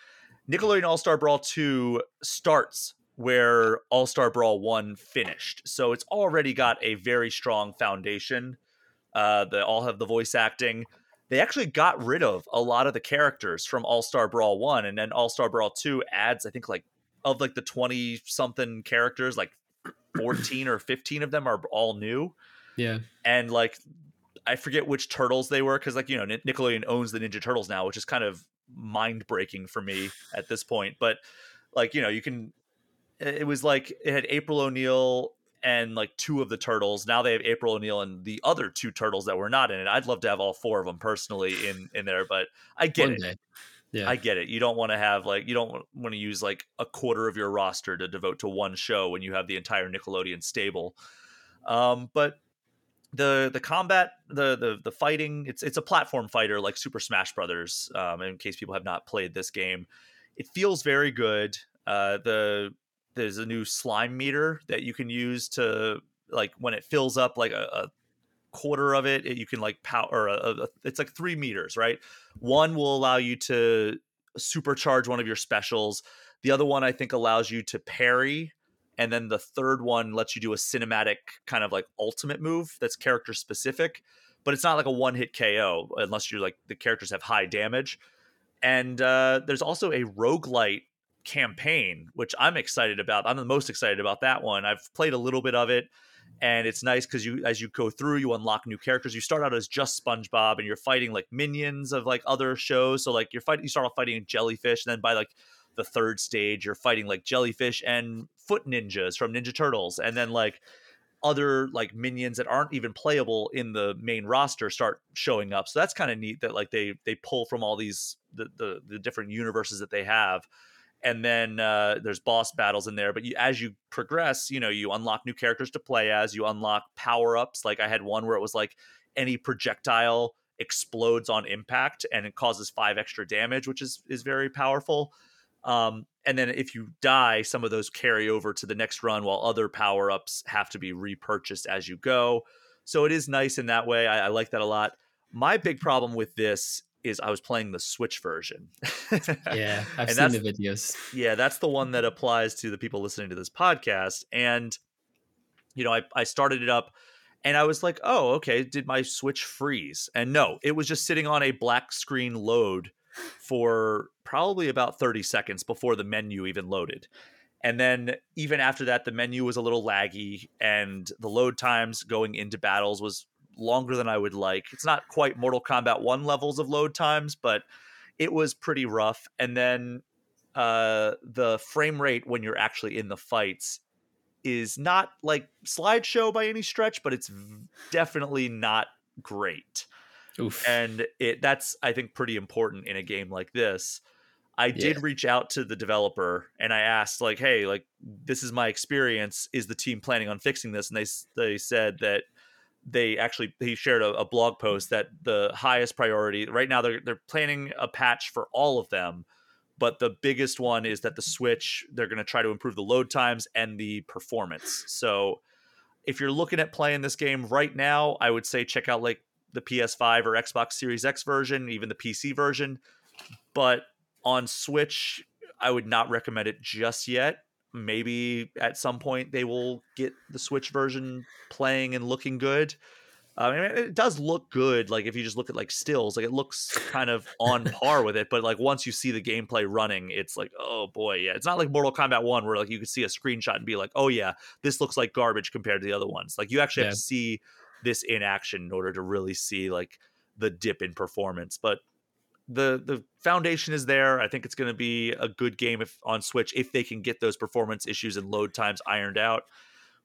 Nickelodeon All Star Brawl 2 starts where All Star Brawl 1 finished. So it's already got a very strong foundation. Uh, they all have the voice acting. They actually got rid of a lot of the characters from All Star Brawl 1, and then All Star Brawl 2 adds, I think, like of like the 20 something characters, like 14 or 15 of them are all new. Yeah. And like, I forget which turtles they were because, like, you know, Nickelodeon owns the Ninja Turtles now, which is kind of mind breaking for me at this point. But like, you know, you can it was like it had April O'Neil and like two of the turtles. Now they have April O'Neil and the other two turtles that were not in it. I'd love to have all four of them personally in in there, but I get One it. Day. Yeah. I get it. You don't want to have like you don't want to use like a quarter of your roster to devote to one show when you have the entire Nickelodeon stable. Um, but the the combat, the the the fighting, it's it's a platform fighter like Super Smash Brothers. Um, in case people have not played this game, it feels very good. Uh, the there's a new slime meter that you can use to like when it fills up like a, a quarter of it, it, you can like power a, a, it's like three meters right? One will allow you to supercharge one of your specials. The other one i think allows you to parry and then the third one lets you do a cinematic kind of like ultimate move that's character specific but it's not like a one hit ko unless you're like the characters have high damage. And uh, there's also a roguelite campaign, which I'm excited about. I'm the most excited about that one. I've played a little bit of it and it's nice because you as you go through you unlock new characters you start out as just spongebob and you're fighting like minions of like other shows so like you're fighting you start off fighting jellyfish and then by like the third stage you're fighting like jellyfish and foot ninjas from ninja turtles and then like other like minions that aren't even playable in the main roster start showing up. So that's kind of neat that like they they pull from all these the the, the different universes that they have. And then uh, there's boss battles in there, but you, as you progress, you know you unlock new characters to play as. You unlock power ups. Like I had one where it was like any projectile explodes on impact and it causes five extra damage, which is is very powerful. Um, and then if you die, some of those carry over to the next run, while other power ups have to be repurchased as you go. So it is nice in that way. I, I like that a lot. My big problem with this is I was playing the Switch version. yeah, *laughs* I've seen the videos. Yeah, that's the one that *laughs* applies to the people listening to this podcast. And you know, I, I started it up and I was like, oh, okay, did my Switch freeze? And no, it was just sitting on a black screen load for probably about 30 seconds before the menu even loaded. And then even after that, the menu was a little laggy, and the load times going into battles was longer than I would like. It's not quite Mortal Kombat 1 levels of load times, but it was pretty rough. And then uh, the frame rate when you're actually in the fights is not like slideshow by any stretch, but it's definitely not great. Oof. And it that's I think pretty important in a game like this. I yeah. did reach out to the developer and I asked like, "Hey, like this is my experience. Is the team planning on fixing this?" And they they said that they actually he shared a, a blog post that the highest priority right now they're they're planning a patch for all of them, but the biggest one is that the Switch they're going to try to improve the load times and the performance. *sighs* So if you're looking at playing this game right now, I would say check out like the PS5 or Xbox Series X version, even the PC version. But on Switch, I would not recommend it just yet. Maybe at some point they will get the Switch version playing and looking good. I mean, it does look good. Like if you just look at like stills, like it looks kind of on par with it. But like once you see the gameplay running, it's like, oh boy, yeah. It's not like Mortal Kombat One where like you could see a screenshot and be like, oh yeah, this looks like garbage compared to the other ones. Like you actually yeah. have to see this in action in order to really see like the dip in performance. But the the foundation is there. I think it's going to be a good game if on Switch if they can get those performance issues and load times ironed out.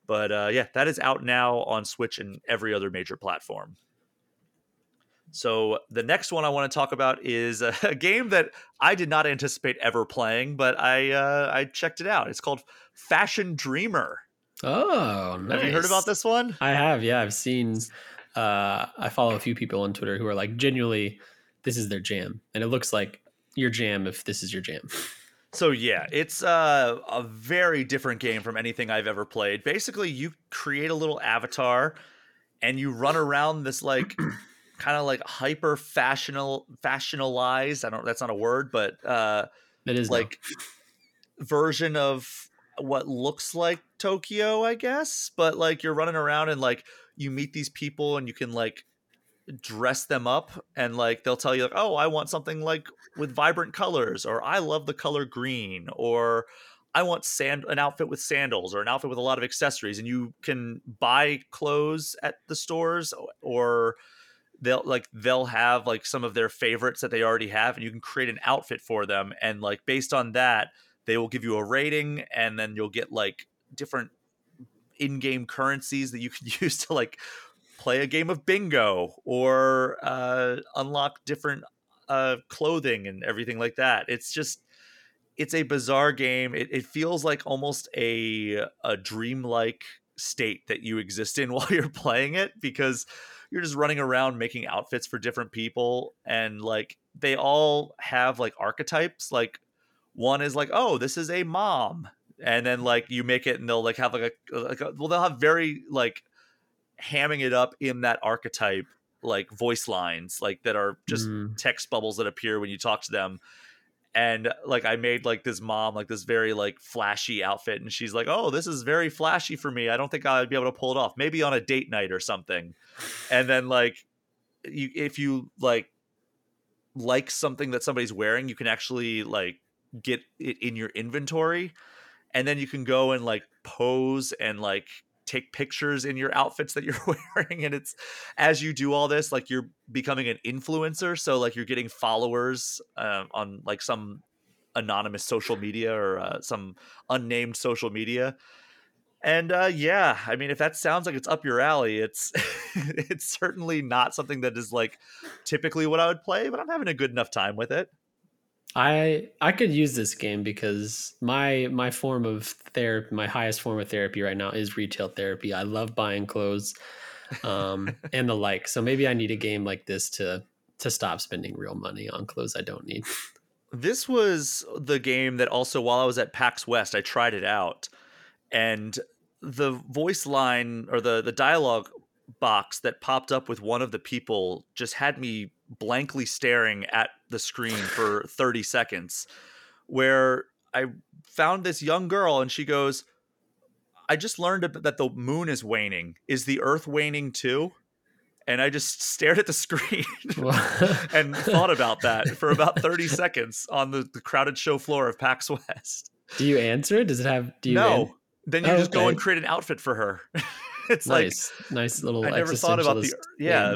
But uh, yeah, that is out now on Switch and every other major platform. So the next one I want to talk about is a, *laughs* a game that I did not anticipate ever playing, but I uh, I checked it out. It's called Fashion Dreamer. Oh, nice. have you heard about this one? I have. Yeah, I've seen. Uh, I follow a few people on Twitter who are like genuinely, this is their jam, and it looks like your jam if this is your jam. *laughs* So yeah, it's uh, a very different game from anything I've ever played. Basically, you create a little avatar, and you run around this like *clears throat* kind of like hyper fashional fashionalized. I don't. That's not a word, but uh, it is like version of what looks like Tokyo, I guess. But like you're running around and like you meet these people and you can like dress them up and like they'll tell you like, oh, I want something like with vibrant colors, or I love the color green, or I want sand an outfit with sandals or an outfit with a lot of accessories, and you can buy clothes at the stores or they'll like they'll have like some of their favorites that they already have and you can create an outfit for them and like based on that they will give you a rating and then you'll get like different in-game currencies that you can *laughs* use to like play a game of bingo or uh, unlock different uh, clothing and everything like that. It's just it's a bizarre game. It, it feels like almost a a dreamlike state that you exist in *laughs* while you're playing it because you're just running around making outfits for different people and like they all have like archetypes like one is like, oh, this is a mom, and then like you make it, and they'll like have like a like a, well, they'll have very like hamming it up in that archetype like voice lines like that are just mm. text bubbles that appear when you talk to them. And like i made like this mom like this very like flashy outfit and she's like oh this is very flashy for me. I don't think i'd be able to pull it off. Maybe on a date night or something. And then like you if you like like something that somebody's wearing you can actually like get it in your inventory. And then you can go and like pose and like take pictures in your outfits that you're *laughs* wearing and it's as you do all this like you're becoming an influencer so like you're getting followers uh, on like some anonymous social media or uh, some unnamed social media And uh, yeah, I mean, if that sounds like it's up your alley, it's *laughs* it's certainly not something that is like typically what I would play, but I'm having a good enough time with it. I I could use this game because my my form of therapy, my highest form of therapy right now is retail therapy. I love buying clothes um, *laughs* and the like. So maybe I need a game like this to to stop spending real money on clothes I don't need. This was the game that also while I was at PAX West, I tried it out. And the voice line or the the dialogue box that popped up with one of the people just had me blankly staring at the screen for 30 seconds where I found this young girl and she goes I just learned that the moon is waning. Is the earth waning too? And I just stared at the *laughs* screen *laughs* and thought about that for about 30 seconds on the, the crowded show floor of PAX West. Do you answer it? Does it have do you No. Then you oh, just okay. go and create an outfit for her. *laughs* *laughs* it's nice, like nice little. I never thought about the yeah,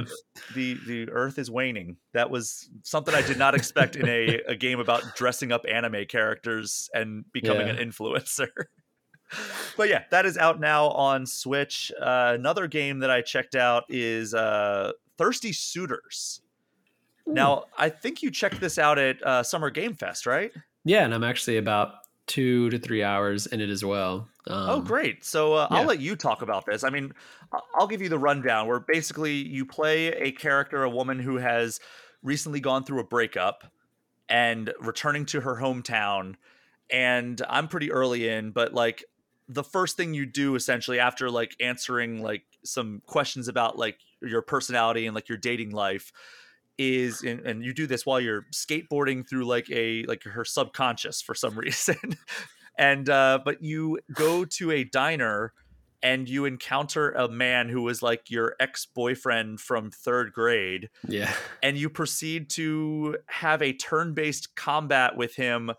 the the Earth is waning. That was something I did not expect in a, *laughs* a game about dressing up anime characters and becoming yeah. an influencer. *laughs* but yeah, that is out now on Switch. Uh, another game that I checked out is uh, Thirsty Suitors. Ooh. Now, I think you checked this out at uh, Summer Game Fest, right? Yeah, and I'm actually about two to three hours in it as well. Oh, um, oh, great! So uh, yeah. I'll let you talk about this. I mean, I'll give you the rundown. Where basically you play a character, a woman who has recently gone through a breakup and returning to her hometown. And I'm pretty early in, but like the first thing you do essentially after like answering like some questions about like your personality and like your dating life is and, and you do this while you're skateboarding through like a like her subconscious for some *laughs* reason. And uh but you go to a diner and you encounter a man who was like your ex-boyfriend from third grade yeah. and you proceed to have a turn-based combat with him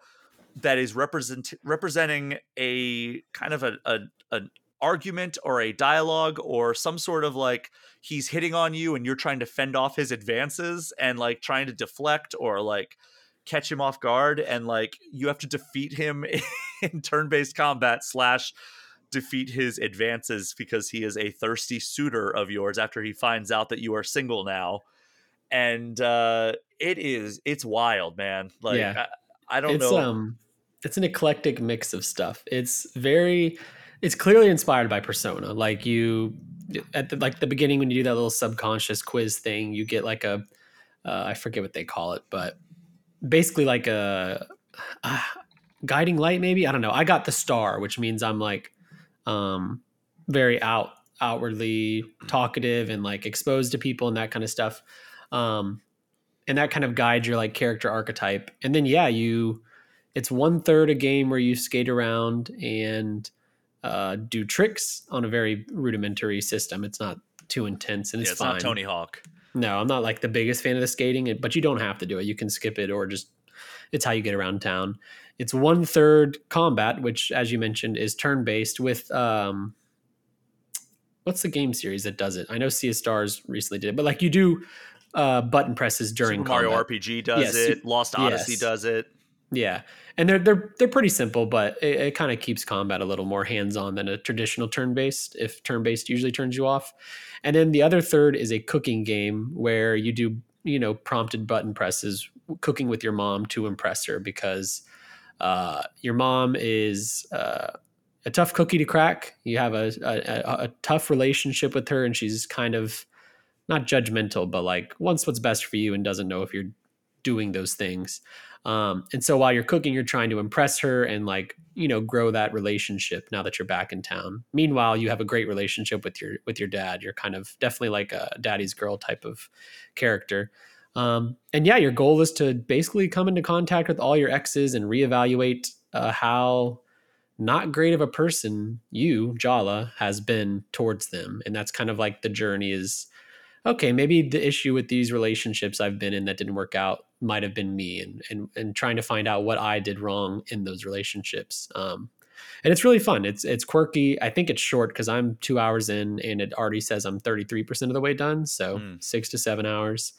that is represent representing a kind of a, a an argument or a dialogue or some sort of like he's hitting on you and you're trying to fend off his advances and like trying to deflect or like catch him off guard and like you have to defeat him *laughs* in turn-based combat slash defeat his advances because he is a thirsty suitor of yours after he finds out that you are single now. And uh it is it's wild man. Like yeah. I, I don't it's, know um it's an eclectic mix of stuff. It's very it's clearly inspired by persona. Like you at the like the beginning when you do that little subconscious quiz thing you get like a uh, I forget what they call it but basically like a, a guiding light maybe? I don't know. I got the star which means i'm like um very out outwardly talkative and like exposed to people and that kind of stuff. Um and that kind of guides your like character archetype. And then yeah you it's one third a game where you skate around and uh, do tricks on a very rudimentary system. It's not too intense and it's, yeah, it's fine. not Tony Hawk. No, I'm not like the biggest fan of the skating, but you don't have to do it. You can skip it or just it's how you get around town. It's one third combat, which, as you mentioned, is turn based with um, what's the game series that does it? I know Sea of Stars recently did it, but like you do uh, button presses during Super Mario RPG does yes. it. Lost Odyssey yes. does it. Yeah, and they're they're they're pretty simple, but it, it kind of keeps combat a little more hands on than a traditional turn based. If turn based usually turns you off, and then the other third is a cooking game where you do you know prompted button presses, cooking with your mom to impress her because uh, your mom is. Uh, a tough cookie to crack. You have a, a, a tough relationship with her, and she's kind of not judgmental, but like wants what's best for you and doesn't know if you're doing those things. Um, and so while you're cooking, you're trying to impress her and like you know grow that relationship now that you're back in town. Meanwhile, you have a great relationship with your with your dad. You're kind of definitely like a daddy's girl type of character. Um, and yeah, your goal is to basically come into contact with all your exes and reevaluate uh, how not great of a person you Jala has been towards them, and that's kind of like the journey is okay, maybe the issue with these relationships I've been in that didn't work out might have been me and and and trying to find out what I did wrong in those relationships. Um, and it's really fun. It's it's quirky. I think it's short because I'm two hours in, and it already says I'm 33 percent of the way done. So mm. six to seven hours.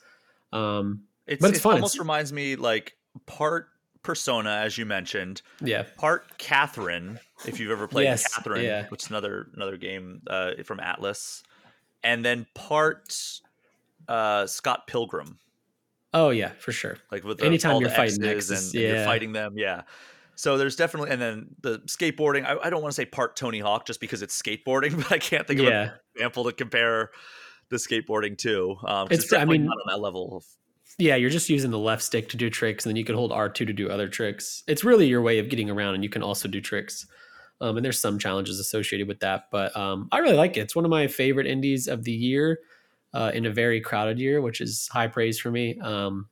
Um, it's, but it's it fun. Almost it's, reminds me like part Persona, as you mentioned. Yeah. Part Catherine, if you've ever played yes, Catherine, yeah. which is another another game uh, from Atlus. and then part uh, Scott Pilgrim. Oh yeah, for sure. Like with the, anytime all you're the fighting X's X's, and, and you're fighting them, yeah. So there's definitely, and then the skateboarding. I, I don't want to say part Tony Hawk just because it's skateboarding, *laughs* but I can't think of Yeah. an example to compare the skateboarding to. Um, It's- it's, I mean- not on that level. Of, Yeah, you're just using the left stick to do tricks, and then you can hold R2 to do other tricks. It's really your way of getting around, and you can also do tricks. Um, and there's some challenges associated with that, but um, I really like it. It's one of my favorite indies of the year uh, in a very crowded year, which is high praise for me. Um,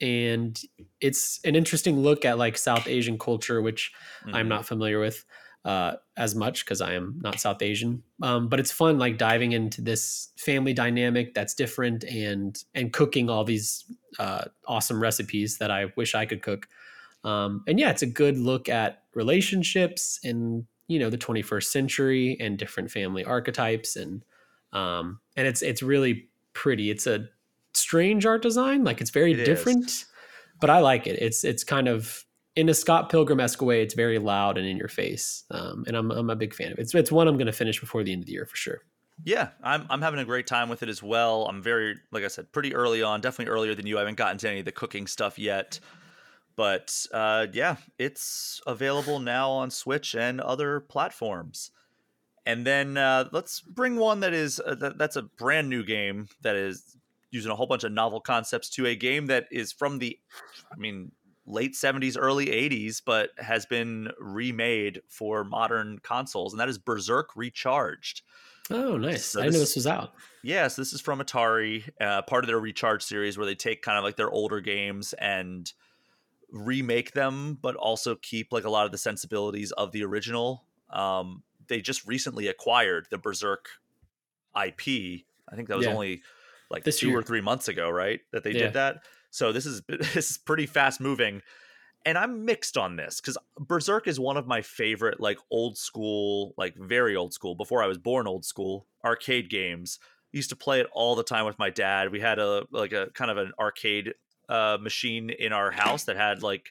and it's an interesting look at like South Asian culture, which I'm Mhm. not familiar with uh, as much because I am not South Asian. Um, but it's fun, like diving into this family dynamic that's different and and cooking all these uh, awesome recipes that I wish I could cook. Um, and yeah, it's a good look at relationships and you know the 21st century and different family archetypes and um, and it's it's really pretty. It's a strange art design, like it's very It is. different, but I like it. It's it's kind of in a Scott Pilgrim esque way. It's very loud and in your face, um, and I'm I'm a big fan of it. It's it's one I'm going to finish before the end of the year for sure. Yeah, I'm I'm having a great time with it as well. I'm very like I said, pretty early on, definitely earlier than you. I haven't gotten to any of the cooking stuff yet. But uh, yeah, it's available now on Switch and other platforms. And then uh, let's bring one that is uh, that, that's a brand new game that is using a whole bunch of novel concepts to a game that is from the, I mean, late 70s, early 80s, but has been remade for modern consoles, and that is Berzerk Recharged. Oh, nice! So I didn't know this- this was out. Yes, this is from Atari, uh, part of their Recharge series, where they take kind of like their older games and remake them, but also keep like a lot of the sensibilities of the original. Um, they just recently acquired the Berzerk IP. I think that was Yeah. only like This two year. or three months ago, right? That they Yeah. did that. So this is *laughs* this is pretty fast moving. And I'm mixed on this because Berzerk is one of my favorite, like old school, like very old school, before I was born old school arcade games. Used to play it all the time with my dad. We had a like a kind of an arcade uh, machine in our house that had like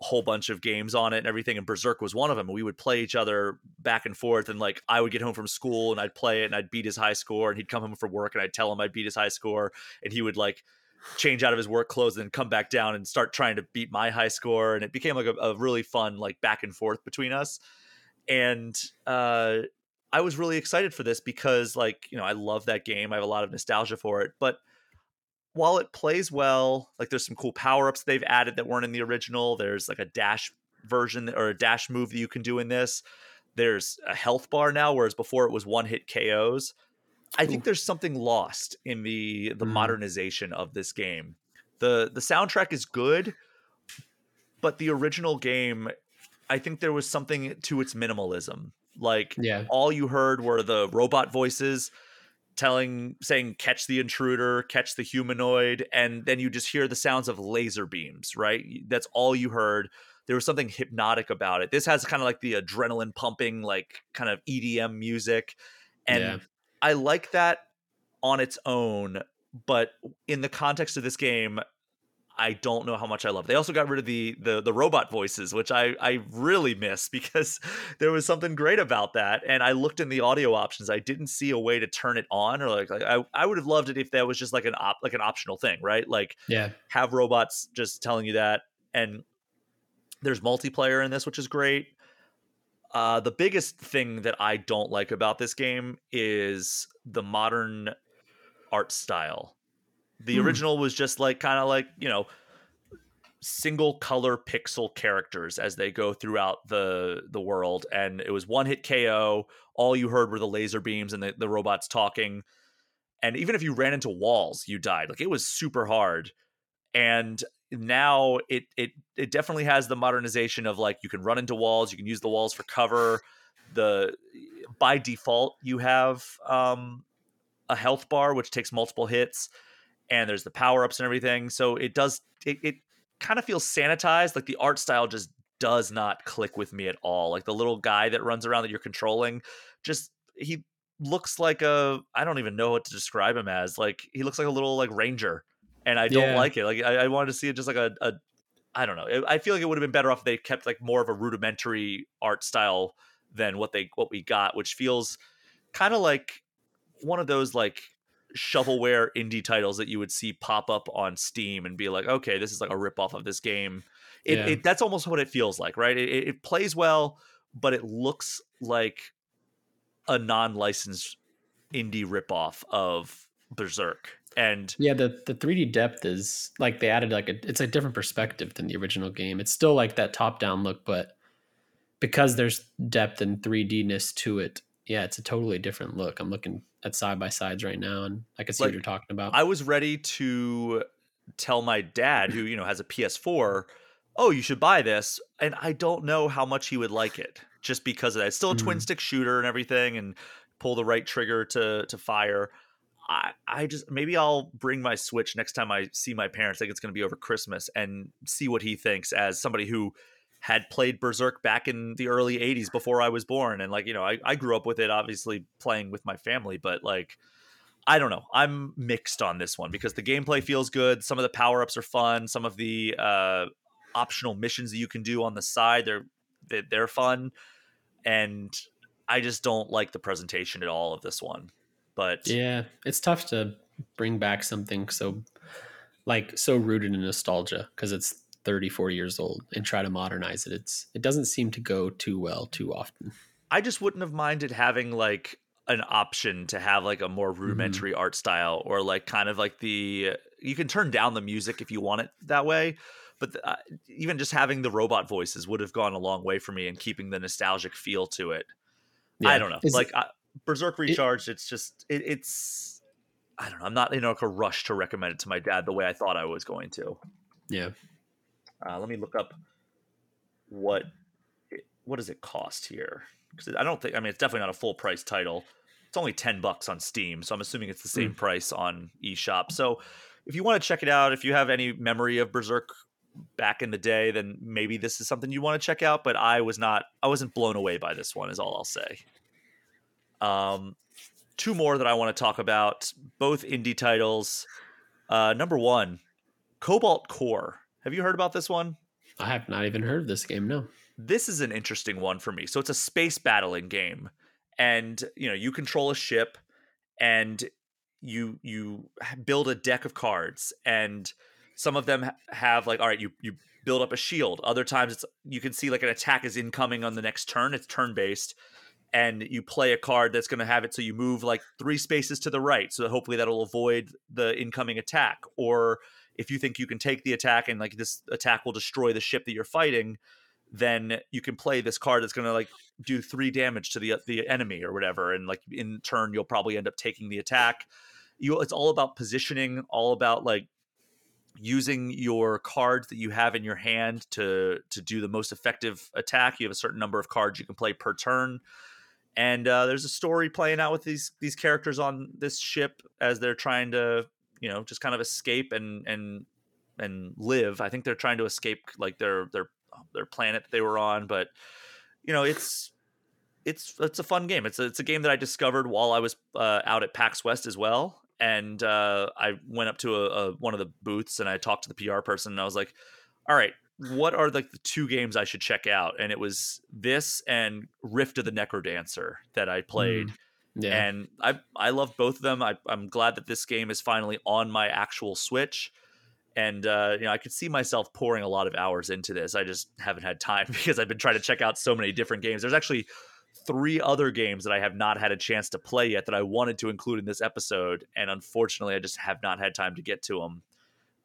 whole bunch of games on it and everything. And Berzerk was one of them. We would play each other back and forth. And like I would get home from school and I'd play it and I'd beat his high score. And he'd come home from work and I'd tell him I'd beat his high score. And he would like change out of his work clothes and then come back down and start trying to beat my high score. And it became like a, a really fun like back and forth between us. And uh, I was really excited for this because like you know I love that game. I have a lot of nostalgia for it, but while it plays well, like there's some cool power ups they've added that weren't in the original. There's like a dash version or a dash move that you can do in this. There's a health bar now, whereas before it was one hit KOs. I think there's something lost in the the Mm. modernization of this game. the The soundtrack is good, but the original game, I think there was something to its minimalism. Like Yeah, all you heard were the robot voices telling saying catch the intruder catch the humanoid and then you just hear the sounds of laser beams right? That's all you heard. There was something hypnotic about it. This has kind of like the adrenaline pumping like kind of edm music and Yeah. i like that on its own but in the context of this game I don't know how much I love. They also got rid of the the the robot voices, which I I really miss *laughs* because there was something great about that. And I looked in the audio options. I didn't see a way to turn it on, or like, like I I would have loved it if that was just like an op like an optional thing, right? Like yeah, have robots just telling you that. And there's multiplayer in this, which is great. Uh, the biggest thing that I don't like about this game is the modern art style. The Hmm. original was just like kind of like, you know, single color pixel characters as they go throughout the the world and it was one hit KO. All you heard were the laser beams and the, the robots talking. And even if you ran into walls, you died. Like it was super hard. And now it it it definitely has the modernization of like you can run into walls, you can use the walls for cover. The by default you have um a health bar which takes multiple hits and there's the power ups and everything. So it does it, it kind of feels sanitized. Like the art style just does not click with me at all. Like the little guy that runs around that you're controlling, just he looks like a I don't even know what to describe him as. Like he looks like a little like ranger, and I don't Yeah. like it. Like I, I wanted to see it just like a, a I don't know. I feel like it would have been better off if they kept like more of a rudimentary art style than what they what we got, which feels kind of like one of those like shovelware indie titles that you would see pop up on Steam and be like, okay, this is like a rip off of this game. It, yeah. it, that's almost what it feels like, right? It, it plays well, but it looks like a non-licensed indie ripoff of Berzerk. And yeah, the the 3D depth is like they added like a it's a different perspective than the original game. It's still like that top down look, but because there's depth and 3D-ness to it, yeah, it's a totally different look. I'm looking at side by sides right now, and I can see like, what you're talking about. I was ready to tell my dad, who you know has a PS4, oh, you should buy this, and I don't know how much he would like it, just because of that. It's still a mm. twin stick shooter and everything, and pull the right trigger to to fire. I, I just maybe I'll bring my Switch next time I see my parents. I think it's going to be over Christmas and see what he thinks as somebody who had played Berzerk back in the early 80s before I was born. And like, you know, I, I grew up with it, obviously playing with my family, but like, I don't know. I'm mixed on this one because the gameplay feels good. Some of the power ups are fun. Some of the uh, optional missions that you can do on the side, they're they're fun. And I just don't like the presentation at all of this one. But yeah, it's tough to bring back something so like so rooted in nostalgia because it's 30 40 years old and try to modernize it it's it doesn't seem to go too well too often i just wouldn't have minded having like an option to have like a more mm-hmm. rudimentary mm-hmm. art style or like kind of like the you can turn down the music if you want it that way but the, uh, even just having the robot voices would have gone a long way for me in keeping the nostalgic feel to it yeah. i don't know Is like it, berzerk recharged it, it's just it, it's i don't know i'm not in like a rush to recommend it to my dad the way i thought i was going to yeah uh, let me look up what it, what does it cost here because I don't think I mean it's definitely not a full price title. It's only ten bucks on Steam, so I'm assuming it's the same mm. price on eShop. So if you want to check it out, if you have any memory of Berzerk back in the day, then maybe this is something you want to check out. But I was not I wasn't blown away by this one, is all I'll say. Um, two more that I want to talk about, both indie titles. Uh, number one, Cobalt Core. Have you heard about this one? I have not even heard of this game. No. This is an interesting one for me. So it's a space battling game, and you know you control a ship, and you you build a deck of cards, and some of them have like all right, you you build up a shield. Other times it's you can see like an attack is incoming on the next turn. It's turn based, and you play a card that's going to have it so you move like three spaces to the right, so hopefully that'll avoid the incoming attack or if you think you can take the attack and like this attack will destroy the ship that you're fighting, then you can play this card that's going to like do three damage to the the enemy or whatever, and like in turn you'll probably end up taking the attack. You, it's all about positioning, all about like using your cards that you have in your hand to to do the most effective attack. You have a certain number of cards you can play per turn, and uh, there's a story playing out with these these characters on this ship as they're trying to you know just kind of escape and and and live. I think they're trying to escape like their their their planet they were on, but you know it's it's it's a fun game. It's a, it's a game that I discovered while I was uh, out at PAX West as well, and uh, I went up to a, a, one of the booths and I talked to the PR person and I was like, "All right, what are like the two games I should check out?" And it was this and Rift of the Necrodancer that I played. Mm. Yeah. And I I love both of them. I, I'm glad that this game is finally on my actual Switch. And uh, you know, I could see myself pouring a lot of hours into this. I just haven't had time *laughs* because I've been trying to check out so many different games. There's actually three other games that I have not had a chance to play yet that I wanted to include in this episode, and unfortunately, I just have not had time to get to them.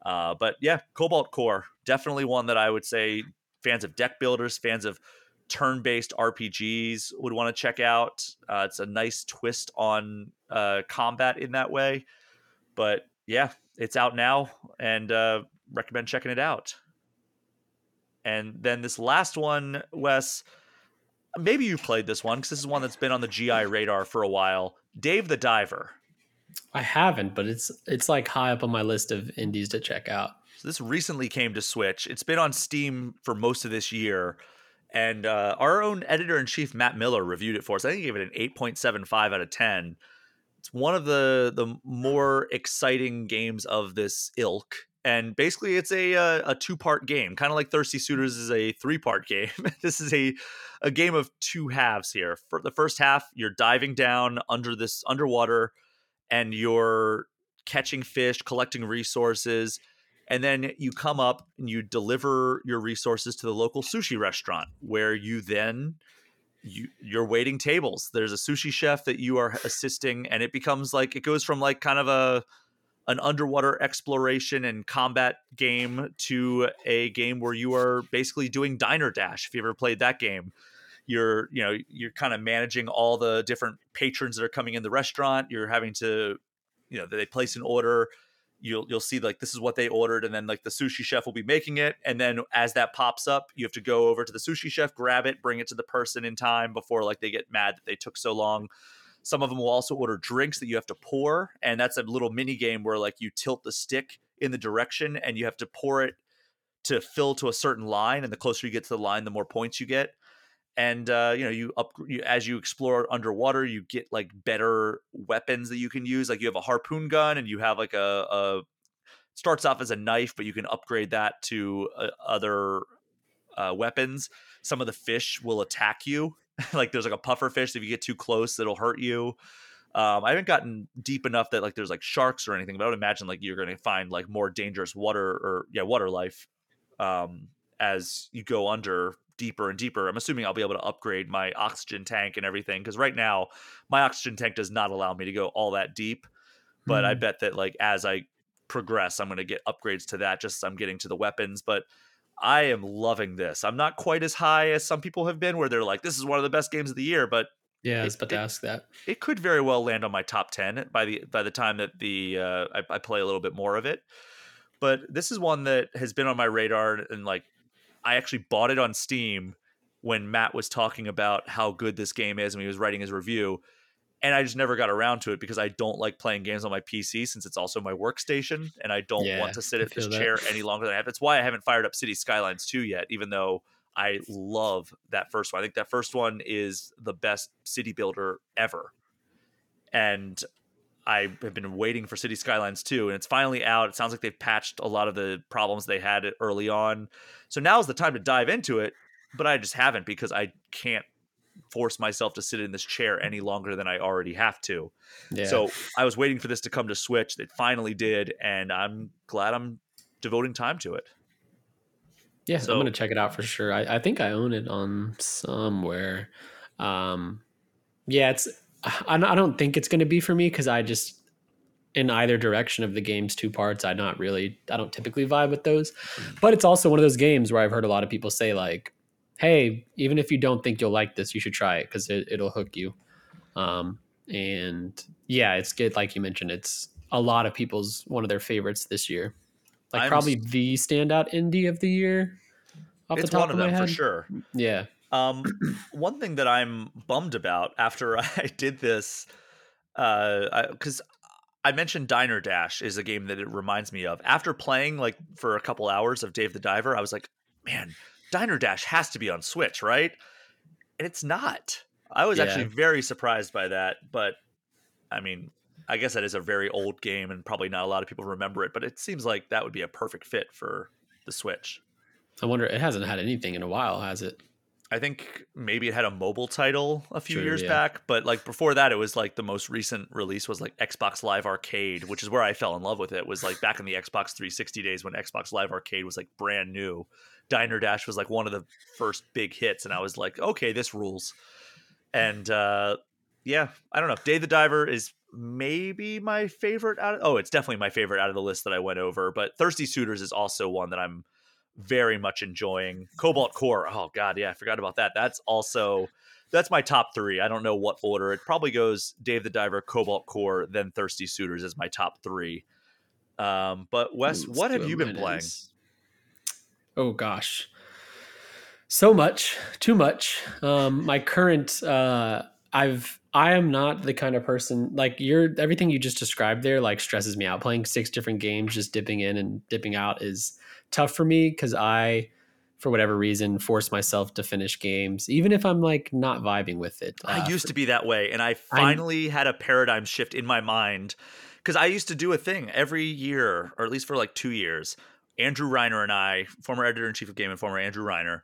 Uh, but yeah, Cobalt Core definitely one that I would say fans of deck builders, fans of turn-based RPGs would want to check out. Uh, it's a nice twist on uh, combat in that way. But yeah, it's out now, and uh, recommend checking it out. And then this last one, Wes, maybe you played this one because this is one that's been on the GI radar for a while. Dave the Diver. I haven't, but it's it's like high up on my list of indies to check out. So this recently came to Switch. It's been on Steam for most of this year. And uh, our own editor in chief, Matt Miller, reviewed it for us. I think he gave it an 8.75 out of 10. It's one of the the more exciting games of this ilk and basically it's a a, a two part game, kind of like Thirsty Suitors is a three part game. *laughs* this is a a game of two halves here. For the first half, you're diving down under this underwater, and you're catching fish, collecting resources, and then you come up and you deliver your resources to the local sushi restaurant, where you then you you're waiting tables. There's a sushi chef that you are assisting, and it becomes like it goes from like kind of a an underwater exploration and combat game to a game where you are basically doing diner dash. If you ever played that game you're you know you're kind of managing all the different patrons that are coming in the restaurant. You're having to you know they place an order you'll you'll see like this is what they ordered and then like the sushi chef will be making it and then as that pops up you have to go over to the sushi chef grab it bring it to the person in time before like they get mad that they took so long some of them will also order drinks that you have to pour, and that's a little mini game where like you tilt the stick in the direction and you have to pour it to fill to a certain line, and the closer you get to the line, the more points you get. And uh, you know, you up you, as you explore underwater, you get like better weapons that you can use. Like you have a harpoon gun, and you have like a, a starts off as a knife, but you can upgrade that to uh, other uh, weapons. Some of the fish will attack you *laughs* like there's like a puffer fish. If you get too close, it'll hurt you. Um, I haven't gotten deep enough that like there's like sharks or anything, but I would imagine like you're going to find like more dangerous water or yeah water life um, as you go under deeper and deeper. I'm assuming I'll be able to upgrade my oxygen tank and everything because right now my oxygen tank does not allow me to go all that deep. But mm. I bet that like as I progress, I'm going to get upgrades to that just as I'm getting to the weapons. But I am loving this. I'm not quite as high as some people have been, where they're like, "This is one of the best games of the year." But yeah, I was about to ask that. It could very well land on my top ten by the by the time that the uh, I, I play a little bit more of it. But this is one that has been on my radar, and like I actually bought it on Steam when Matt was talking about how good this game is, and he was writing his review and I just never got around to it because I don't like playing games on my PC since it's also my workstation, and I don't yeah, want to sit at this that. chair any longer than I have. That's why I haven't fired up City Skylines 2 yet, even though I love that first one. I think that first one is the best city builder ever, and I have been waiting for City Skylines 2, and it's finally out. It sounds like they've patched a lot of the problems they had early on, so now's the time to dive into it. But I just haven't because I can't force myself to sit in this chair any longer than I already have to. Yeah. So I was waiting for this to come to Switch. It finally did, and I'm glad I'm devoting time to it. Yeah, so, I'm gonna check it out for sure. I, I think I own it on somewhere. Um, yeah, it's. I don't think it's gonna be for me because I just in either direction of the game's two parts. I not really. I don't typically vibe with those, mm. but it's also one of those games where I've heard a lot of people say like, hey, even if you don't think you'll like this, you should try it because it, it'll hook you. Um, and yeah, it's good. Like you mentioned, it's a lot of people's one of their favorites this year. Like I'm, probably the standout indie of the year. Off it's the top one of, of them head. for sure. Yeah. Um, *clears throat* one thing that I'm bummed about after *laughs* I did this, because uh, I, I mentioned Diner Dash is a game that it reminds me of. After playing like for a couple hours of Dave the Diver, I was like, man, Diner Dash has to be on Switch, right? And it's not. I was yeah. actually very surprised by that, but I mean, I guess that is a very old game and probably not a lot of people remember it, but it seems like that would be a perfect fit for the Switch. I wonder it hasn't had anything in a while, has it? I think maybe it had a mobile title a few True, years yeah. back, but like before that, it was like the most recent release was like Xbox Live Arcade, which is where I fell in love with it. Was like back in the Xbox 360 days when Xbox Live Arcade was like brand new. Diner Dash was like one of the first big hits, and I was like, okay, this rules. And uh, yeah, I don't know. Dave the Diver is maybe my favorite out of oh, it's definitely my favorite out of the list that I went over. But Thirsty Suitors is also one that I'm very much enjoying. Cobalt Core, oh god, yeah, I forgot about that. That's also that's my top three. I don't know what order. It probably goes Dave the Diver, Cobalt Core, then Thirsty Suitors as my top three. Um, but Wes, what have you been playing? oh gosh, so much, too much. Um, my current, uh, I've, I am not the kind of person like you're. Everything you just described there like stresses me out. Playing six different games, just dipping in and dipping out is tough for me because I, for whatever reason, force myself to finish games, even if I'm like not vibing with it. Uh, I used for, to be that way, and I finally I'm, had a paradigm shift in my mind because I used to do a thing every year, or at least for like two years. Andrew Reiner and I, former editor in chief of Game Informer, Andrew Reiner,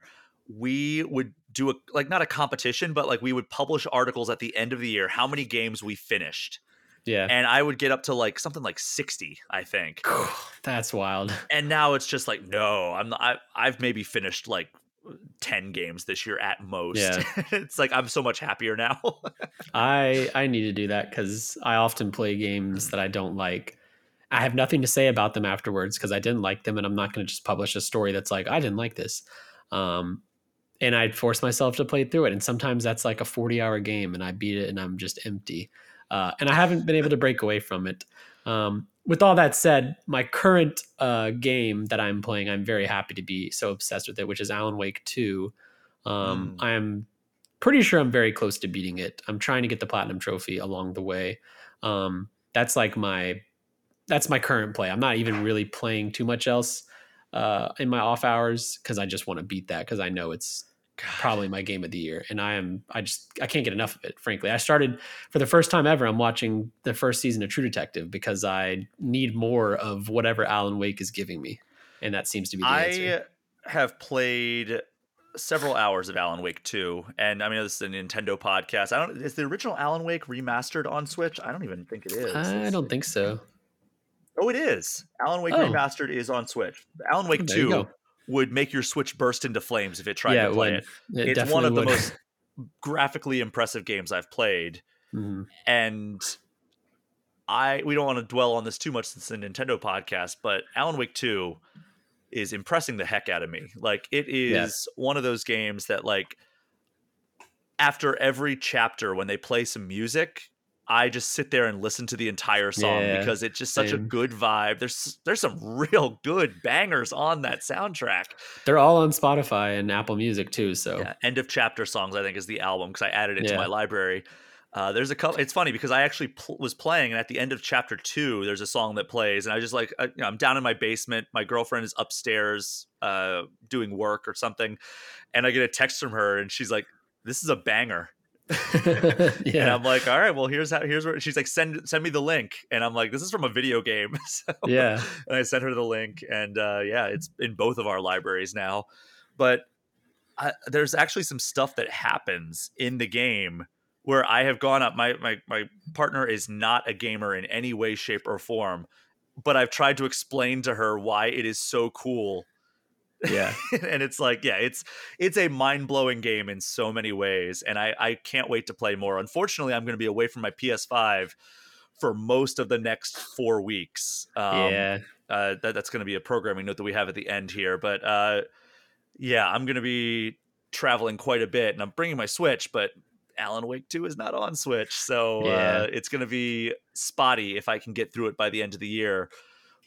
we would do a like not a competition, but like we would publish articles at the end of the year, how many games we finished. Yeah. And I would get up to like something like 60, I think. *sighs* That's wild. And now it's just like, no, I'm not, I, I've maybe finished like 10 games this year at most. Yeah. *laughs* it's like I'm so much happier now. *laughs* I I need to do that because I often play games that I don't like. I have nothing to say about them afterwards because I didn't like them, and I'm not going to just publish a story that's like I didn't like this. Um, and I'd force myself to play through it, and sometimes that's like a 40 hour game, and I beat it, and I'm just empty. Uh, and I haven't been able to break away from it. Um, with all that said, my current uh, game that I'm playing, I'm very happy to be so obsessed with it, which is Alan Wake 2. Um, mm. I'm pretty sure I'm very close to beating it. I'm trying to get the platinum trophy along the way. Um, that's like my that's my current play. I'm not even really playing too much else uh, in my off hours because I just want to beat that because I know it's probably my game of the year and i am i just i can't get enough of it frankly. I started for the first time ever i'm watching the first season of true detective because i need more of whatever alan wake is giving me and that seems to be the i answer. have played several hours of alan wake 2 and i mean this is a nintendo podcast. I don't is the original alan wake remastered on switch? I don't even think it is. I don't think so. Oh it is. Alan wake oh. remastered is on switch. Alan wake 2 would make your Switch burst into flames if it tried yeah, to play it. it. It's one of would. the most *laughs* graphically impressive games I've played, mm-hmm. and I we don't want to dwell on this too much since the Nintendo podcast, but Alan Wake Two is impressing the heck out of me. Like it is yes. one of those games that like after every chapter when they play some music I just sit there and listen to the entire song yeah, because it's just such same. a good vibe. There's there's some real good bangers on that soundtrack. They're all on Spotify and Apple Music too. So yeah, end of chapter songs I think is the album because I added it yeah. to my library. Uh, there's a couple. It's funny because I actually pl- was playing, and at the end of chapter two, there's a song that plays, and I just like, I, you know, I'm down in my basement. My girlfriend is upstairs uh, doing work or something, and I get a text from her, and she's like, "This is a banger." *laughs* yeah. And I'm like, all right, well, here's how here's where she's like, send send me the link. And I'm like, this is from a video game. *laughs* so, yeah. And I sent her the link. And uh, yeah, it's in both of our libraries now. But I, there's actually some stuff that happens in the game where I have gone up. My my my partner is not a gamer in any way, shape, or form. But I've tried to explain to her why it is so cool yeah. *laughs* And it's like yeah it's it's a mind-blowing game in so many ways and i i can't wait to play more. Unfortunately i'm going to be away from my ps5 for most of the next four weeks. Um, yeah. uh, that, that's going to be a programming note that we have at the end here but uh, yeah i'm going to be traveling quite a bit and i'm bringing my switch but alan wake 2 is not on switch so yeah. uh, it's going to be spotty if i can get through it by the end of the year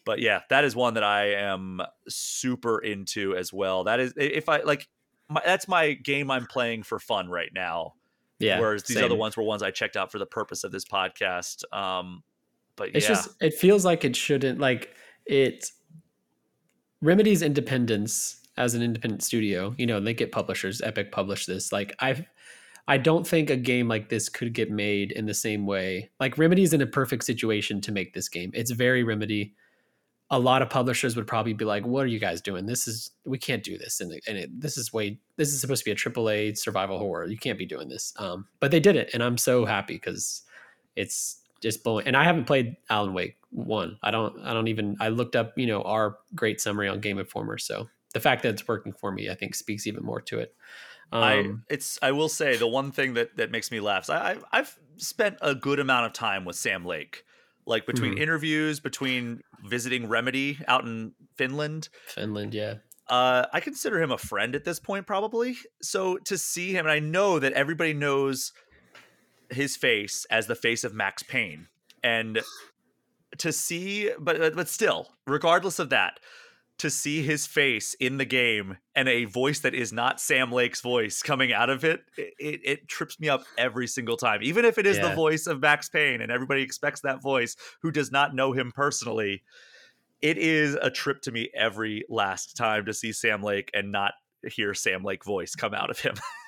but yeah, that is one that I am super into as well. That is if I like my, that's my game I'm playing for fun right now. Yeah. Whereas these same. other ones were ones I checked out for the purpose of this podcast. Um, but it's yeah. just it feels like it shouldn't like it Remedy's independence as an independent studio. You know, they get publishers. Epic published this. Like I've I don't think a game like this could get made in the same way. Like Remedy's in a perfect situation to make this game. It's very Remedy a lot of publishers would probably be like, "What are you guys doing? This is we can't do this, and, and it, this is way this is supposed to be a triple A survival horror. You can't be doing this." Um, but they did it, and I'm so happy because it's just blowing. And I haven't played Alan Wake one. I don't. I don't even. I looked up, you know, our great summary on Game Informer. So the fact that it's working for me, I think, speaks even more to it. Um, I it's I will say the one thing that that makes me laugh. I I've spent a good amount of time with Sam Lake like between mm-hmm. interviews, between visiting Remedy out in Finland. Finland, yeah. Uh, I consider him a friend at this point, probably. So to see him, and I know that everybody knows his face as the face of Max Payne, and to see, but but still, regardless of that, to see his face in the game and a voice that is not Sam Lake's voice coming out of it, it, it, it trips me up every single time. Even if it is yeah. the voice of Max Payne and everybody expects that voice who does not know him personally, it is a trip to me every last time to see Sam Lake and not hear Sam Lake voice come out of him. *laughs*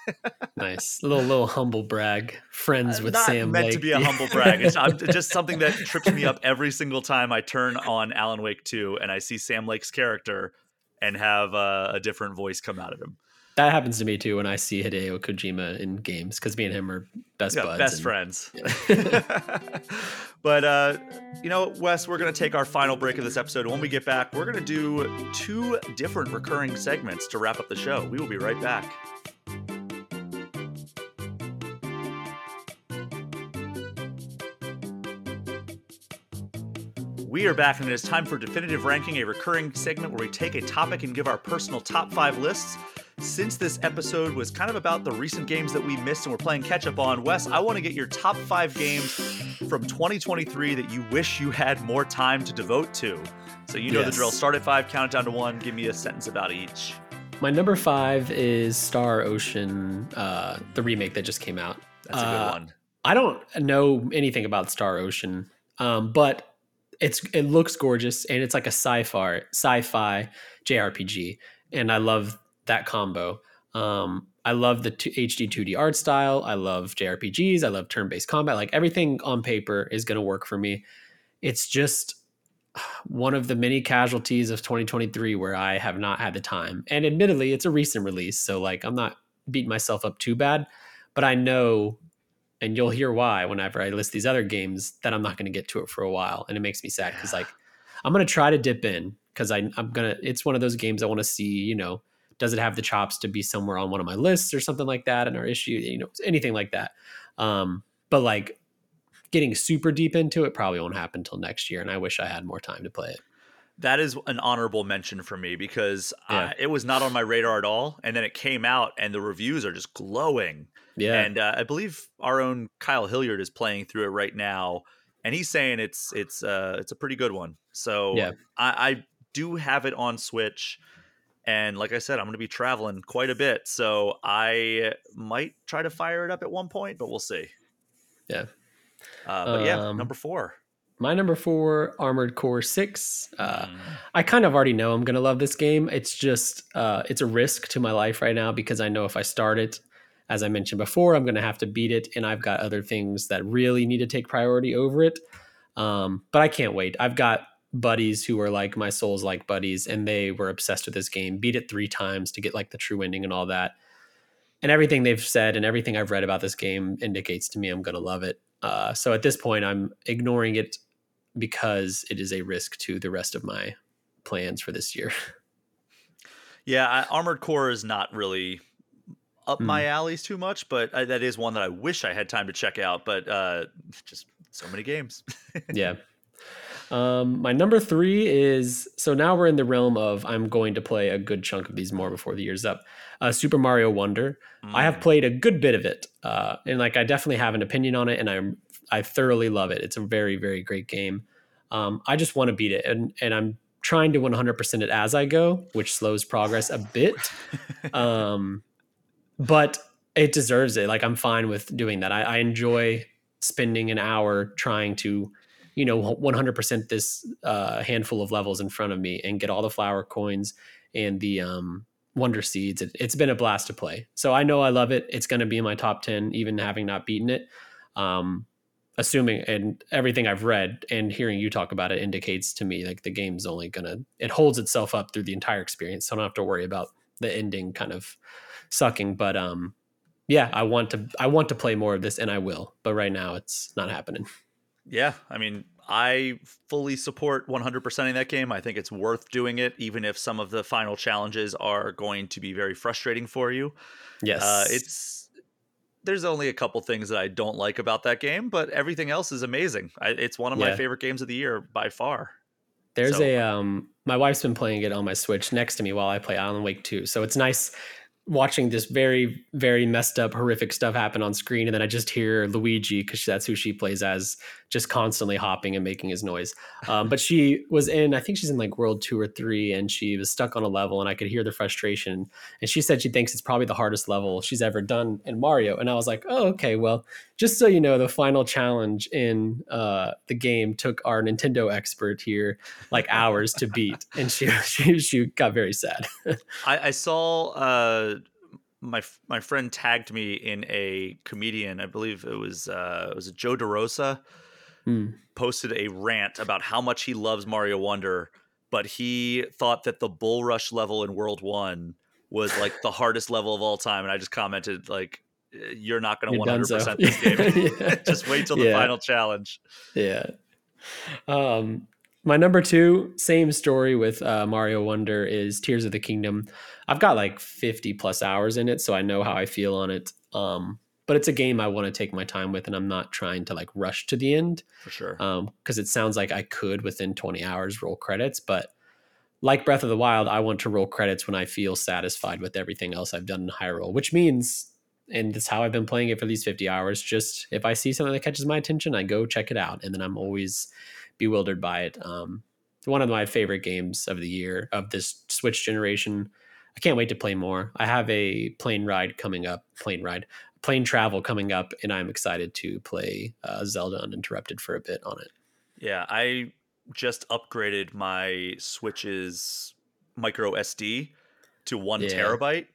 nice, little little humble brag. Friends with Not Sam. Meant Lake. to be a humble brag. It's I'm, *laughs* just something that trips me up every single time I turn on Alan Wake 2 and I see Sam Lake's character and have uh, a different voice come out of him. That happens to me too when I see Hideo Kojima in games because me and him are best yeah, buds. Best and, friends. Yeah. *laughs* *laughs* but, uh, you know, Wes, we're going to take our final break of this episode. When we get back, we're going to do two different recurring segments to wrap up the show. We will be right back. We are back, and it is time for Definitive Ranking, a recurring segment where we take a topic and give our personal top five lists since this episode was kind of about the recent games that we missed and we're playing catch up on, Wes, I want to get your top five games from 2023 that you wish you had more time to devote to. So you know yes. the drill. Start at five, count it down to one. Give me a sentence about each. My number five is Star Ocean, uh, the remake that just came out. That's a good uh, one. I don't know anything about Star Ocean, um, but it's it looks gorgeous and it's like a sci-fi sci-fi JRPG, and I love that combo. Um, I love the HD 2D art style. I love JRPGs. I love turn based combat. Like everything on paper is going to work for me. It's just one of the many casualties of 2023 where I have not had the time. And admittedly, it's a recent release. So, like, I'm not beating myself up too bad, but I know, and you'll hear why whenever I list these other games, that I'm not going to get to it for a while. And it makes me sad because, like, *sighs* I'm going to try to dip in because I'm going to, it's one of those games I want to see, you know, does it have the chops to be somewhere on one of my lists or something like that And our issue you know anything like that um, but like getting super deep into it probably won't happen until next year and i wish i had more time to play it that is an honorable mention for me because yeah. uh, it was not on my radar at all and then it came out and the reviews are just glowing yeah and uh, i believe our own kyle hilliard is playing through it right now and he's saying it's it's uh it's a pretty good one so yeah I, I do have it on switch and like I said, I'm going to be traveling quite a bit. So I might try to fire it up at one point, but we'll see. Yeah. Uh, but yeah, um, number four. My number four, Armored Core Six. Uh, mm. I kind of already know I'm gonna love this game. It's just uh, it's a risk to my life right now because I know if I start it, as I mentioned before, I'm gonna have to beat it, and I've got other things that really need to take priority over it. Um, but I can't wait. I've got buddies who are like my souls like buddies and they were obsessed with this game beat it three times to get like the true ending and all that and everything they've said and everything i've read about this game indicates to me i'm going to love it uh, so at this point i'm ignoring it because it is a risk to the rest of my plans for this year *laughs* yeah I, armored core is not really up mm. my alleys too much but I, that is one that i wish i had time to check out but uh, *laughs* just so many games yeah *laughs* um, my number three is so now we're in the realm of I'm going to play a good chunk of these more before the year's up. Uh, Super Mario Wonder. Mm. I have mm. played a good bit of it, uh, and like I definitely have an opinion on it, and I'm I thoroughly love it. It's a very very great game. Um, I just want to beat it, and and I'm trying to 100% it as I go, which slows progress a bit. *laughs* um, but it deserves it. Like I'm fine with doing that. I, I enjoy spending an hour trying to you know 100% this uh, handful of levels in front of me and get all the flower coins and the um, wonder seeds it, has been a blast to play so i know i love it it's going to be in my top 10 even having not beaten it um, assuming and everything i've read and hearing you talk about it indicates to me like the game's only going to it holds itself up through the entire experience so i don't have to worry about the ending kind of sucking but um yeah i want to i want to play more of this and i will but right now it's not happening yeah, I mean, I fully support 100%ing that game. I think it's worth doing it, even if some of the final challenges are going to be very frustrating for you. Yes, uh, it's there's only a couple things that I don't like about that game, but everything else is amazing. I, it's one of yeah. my favorite games of the year by far. There's so. a um, my wife's been playing it on my Switch next to me while I play Alan Wake 2, so it's nice watching this very very messed up horrific stuff happen on screen and then i just hear luigi because that's who she plays as just constantly hopping and making his noise. Um, but she was in i think she's in like world two or three and she was stuck on a level and i could hear the frustration. And she said she thinks it's probably the hardest level she's ever done in mario. And i was like oh okay well just so you know the final challenge in uh, the game took our nintendo expert here like hours to beat *laughs* and she she, she got very sad I, I, saw uh my my friend tagged me in a comedian, I believe it was uh, it was Joe DeRosa, mm. posted a rant about how much he loves Mario Wonder, but he thought that the Bulrush level in World One was like the hardest level of all time, and I just commented like, "You're not going to 100 percent *laughs* this game. *laughs* just wait till the yeah. final challenge." Yeah. Um, my number two, same story with uh, Mario Wonder, is Tears of the Kingdom. I've got like 50 plus hours in it, so I know how I feel on it. Um, but it's a game I want to take my time with, and I'm not trying to like rush to the end for sure. Because um, it sounds like I could within 20 hours roll credits, but like Breath of the Wild, I want to roll credits when I feel satisfied with everything else I've done in Hyrule, which means, and that's how I've been playing it for these 50 hours. Just if I see something that catches my attention, I go check it out, and then I'm always bewildered by it. Um, one of my favorite games of the year of this Switch generation. I can't wait to play more. I have a plane ride coming up, plane ride, plane travel coming up, and I'm excited to play uh, Zelda Uninterrupted for a bit on it. Yeah, I just upgraded my Switch's micro SD to one yeah. terabyte.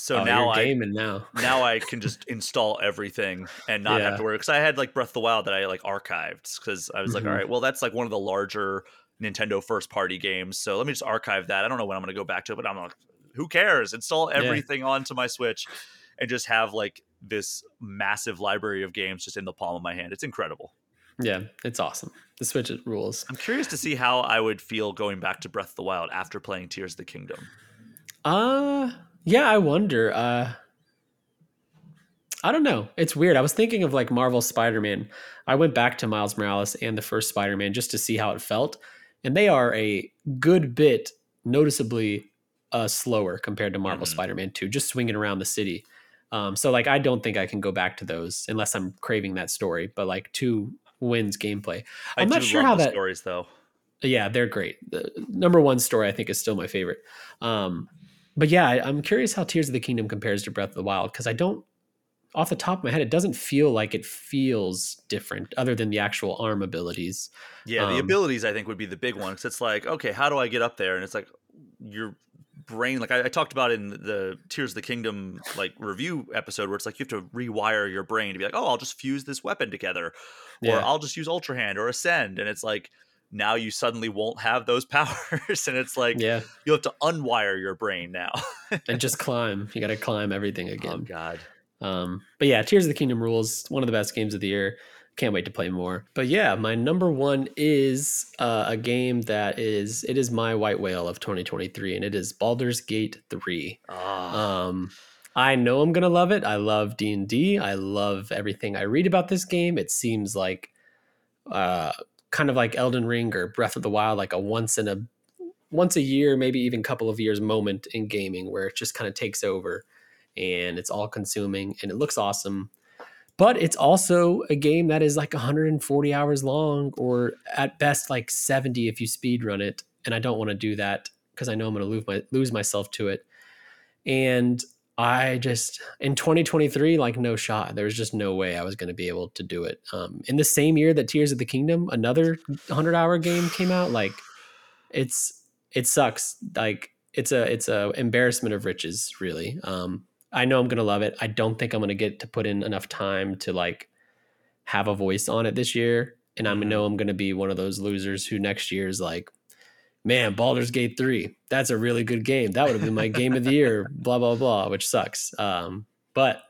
So oh, now I now now I can just *laughs* install everything and not yeah. have to worry because I had like Breath of the Wild that I like archived because I was mm-hmm. like, all right, well that's like one of the larger Nintendo first party games. So let me just archive that. I don't know when I'm going to go back to it, but I'm like, who cares? Install everything yeah. onto my Switch and just have like this massive library of games just in the palm of my hand. It's incredible. Yeah, it's awesome. The Switch rules. I'm curious to see how I would feel going back to Breath of the Wild after playing Tears of the Kingdom. Uh yeah, I wonder. Uh I don't know. It's weird. I was thinking of like Marvel Spider-Man. I went back to Miles Morales and the first Spider-Man just to see how it felt, and they are a good bit noticeably uh, slower compared to Marvel mm-hmm. Spider-Man 2, just swinging around the city. Um, so like I don't think I can go back to those unless I'm craving that story. But like two wins gameplay. I'm not sure how that stories though. Yeah, they're great. The number one story I think is still my favorite. Um, but yeah, I'm curious how Tears of the Kingdom compares to Breath of the Wild because I don't off the top of my head, it doesn't feel like it feels different other than the actual arm abilities. Yeah, the um, abilities I think would be the big one because it's like, okay, how do I get up there? And it's like your brain, like I, I, talked about in the Tears of the Kingdom like review episode, where it's like you have to rewire your brain to be like, oh, I'll just fuse this weapon together, or yeah. I'll just use Ultra Hand or Ascend, and it's like now you suddenly won't have those *laughs* powers and it's like yeah you have to unwire your brain now and just *laughs* climb you got to climb everything oh, again oh god um, but yeah, Tears of the Kingdom rules one of the best games of the year. Can't wait to play more. But yeah, my number one is uh, a game that is it is my white whale of 2023, and it is Baldur's Gate 3. Oh. Um, I know I'm gonna love it. I love D and D. I love everything I read about this game. It seems like uh, kind of like Elden Ring or Breath of the Wild, like a once in a once a year, maybe even couple of years moment in gaming where it just kind of takes over and it's all consuming and it looks awesome. But it's also a game that is like 140 hours long, or at best like 70 if you speed run it. And I don't want to do that because I know I'm going to lose my lose myself to it. And I just in 2023, like no shot. There was just no way I was going to be able to do it. Um, in the same year that Tears of the Kingdom, another 100 hour game came out. Like it's it sucks. Like it's a it's a embarrassment of riches, really. Um, I know I'm gonna love it. I don't think I'm gonna get to put in enough time to like have a voice on it this year. And I know mm-hmm. I'm gonna be one of those losers who next year is like, man, Baldur's Gate 3, that's a really good game. That would have been my game of the year, *laughs* blah, blah, blah, which sucks. Um, but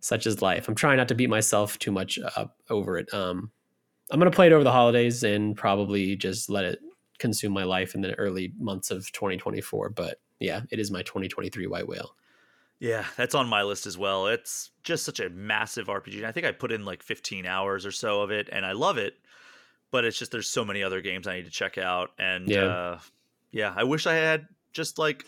such is life. I'm trying not to beat myself too much up over it. Um, I'm gonna play it over the holidays and probably just let it consume my life in the early months of 2024. But yeah, it is my 2023 white whale. Yeah, that's on my list as well. It's just such a massive RPG. I think I put in like 15 hours or so of it, and I love it. But it's just there's so many other games I need to check out, and yeah, uh, yeah I wish I had just like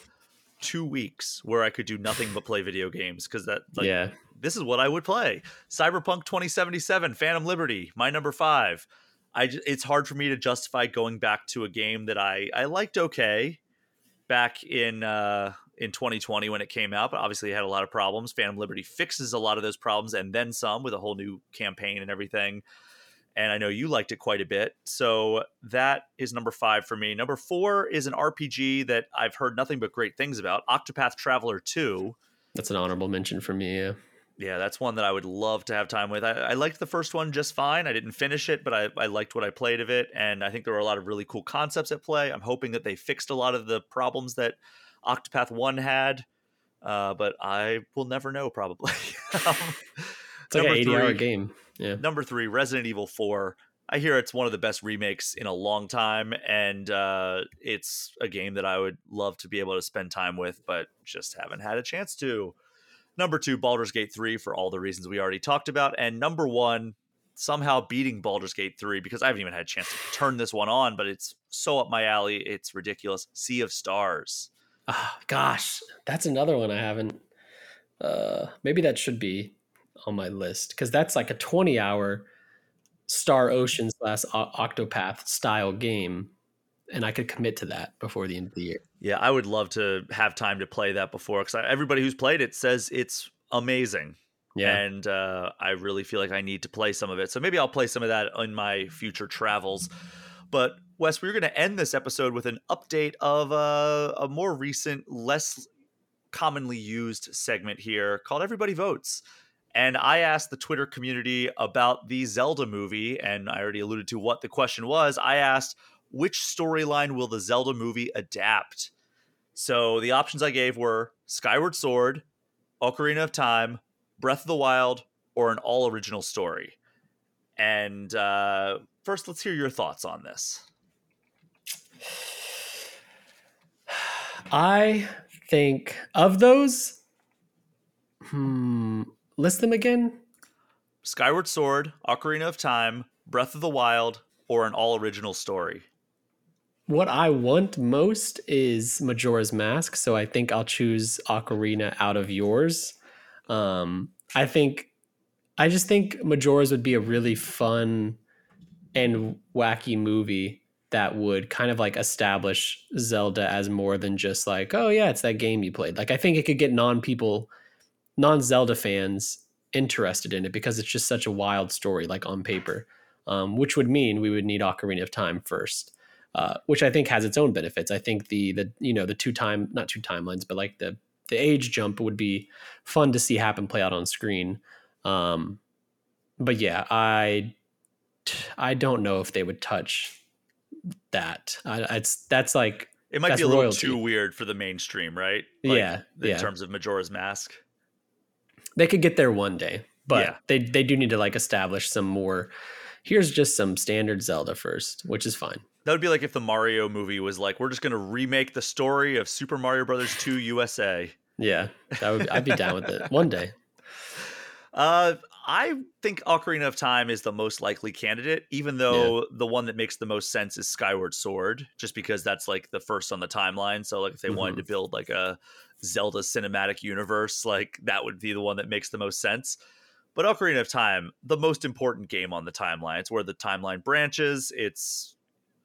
two weeks where I could do nothing but play video games because that like, yeah this is what I would play. Cyberpunk 2077, Phantom Liberty, my number five. I it's hard for me to justify going back to a game that I I liked okay back in uh in 2020 when it came out, but obviously it had a lot of problems. Phantom Liberty fixes a lot of those problems and then some with a whole new campaign and everything. And I know you liked it quite a bit. So that is number five for me. Number four is an RPG that I've heard nothing but great things about Octopath Traveler 2. That's an honorable mention for me. Yeah. Yeah, that's one that I would love to have time with. I, I, liked the first one just fine. I didn't finish it, but I, I liked what I played of it. And I think there were a lot of really cool concepts at play. I'm hoping that they fixed a lot of the problems that Octopath 1 had. Uh, but I will never know, probably. *laughs* um, it's like an 80 hour game. Yeah. Number three, Resident Evil 4. I hear it's one of the best remakes in a long time, and uh, it's a game that I would love to be able to spend time with, but just haven't had a chance to. Number two, Baldur's Gate 3 for all the reasons we already talked about. And number one, somehow beating Baldur's Gate 3 because I haven't even had a chance to turn this one on, but it's so up my alley. It's ridiculous. Sea of Stars. Oh, gosh, that's another one I haven't. Uh, maybe that should be on my list because that's like a 20 hour Star Ocean slash Octopath style game and I could commit to that before the end of the year. Yeah, I would love to have time to play that before because everybody who's played it says it's amazing. Yeah, and uh, I really feel like I need to play some of it. So maybe I'll play some of that in my future travels. But Wes, we're going to end this episode with an update of uh, a more recent, less commonly used segment here called "Everybody Votes." And I asked the Twitter community about the Zelda movie, and I already alluded to what the question was. I asked, which storyline will the Zelda movie adapt? So the options I gave were Skyward Sword, Ocarina of Time, Breath of the Wild, or an all original story. And uh, first, let's hear your thoughts on this. I think of those. Hmm. List them again. Skyward Sword, Ocarina of Time, Breath of the Wild, or an all original story what I want most is Majora's Mask, so I think I'll choose Ocarina out of yours. Um, I think I just think Majora's would be a really fun and wacky movie that would kind of like establish Zelda as more than just like, oh yeah, it's that game you played. Like I think it could get non people, non Zelda fans interested in it because it's just such a wild story, like on paper. Um, which would mean we would need Ocarina of Time first uh, which I think has its own benefits. I think the the you know the two time not two timelines, but like the the age jump would be fun to see happen play out on screen. Um, but yeah, I I don't know if they would touch that. I, it's that's like it might be a little too weird for the mainstream, right? Like, yeah, in yeah. terms of Majora's Mask. They could get there one day, but yeah. they they do need to like establish some more. Here's just some standard Zelda first, which is fine. That would be like if the Mario movie was like, we're just going to remake the story of Super Mario Brothers 2 USA. Yeah, that would I'd be down with it one day. Uh, I think Ocarina of Time is the most likely candidate, even though yeah. the one that makes the most sense is Skyward Sword, just because that's like the first on the timeline. So, like, if they mm-hmm. wanted to build like a Zelda cinematic universe, like that would be the one that makes the most sense. But Ocarina of Time, the most important game on the timeline. It's where the timeline branches. It's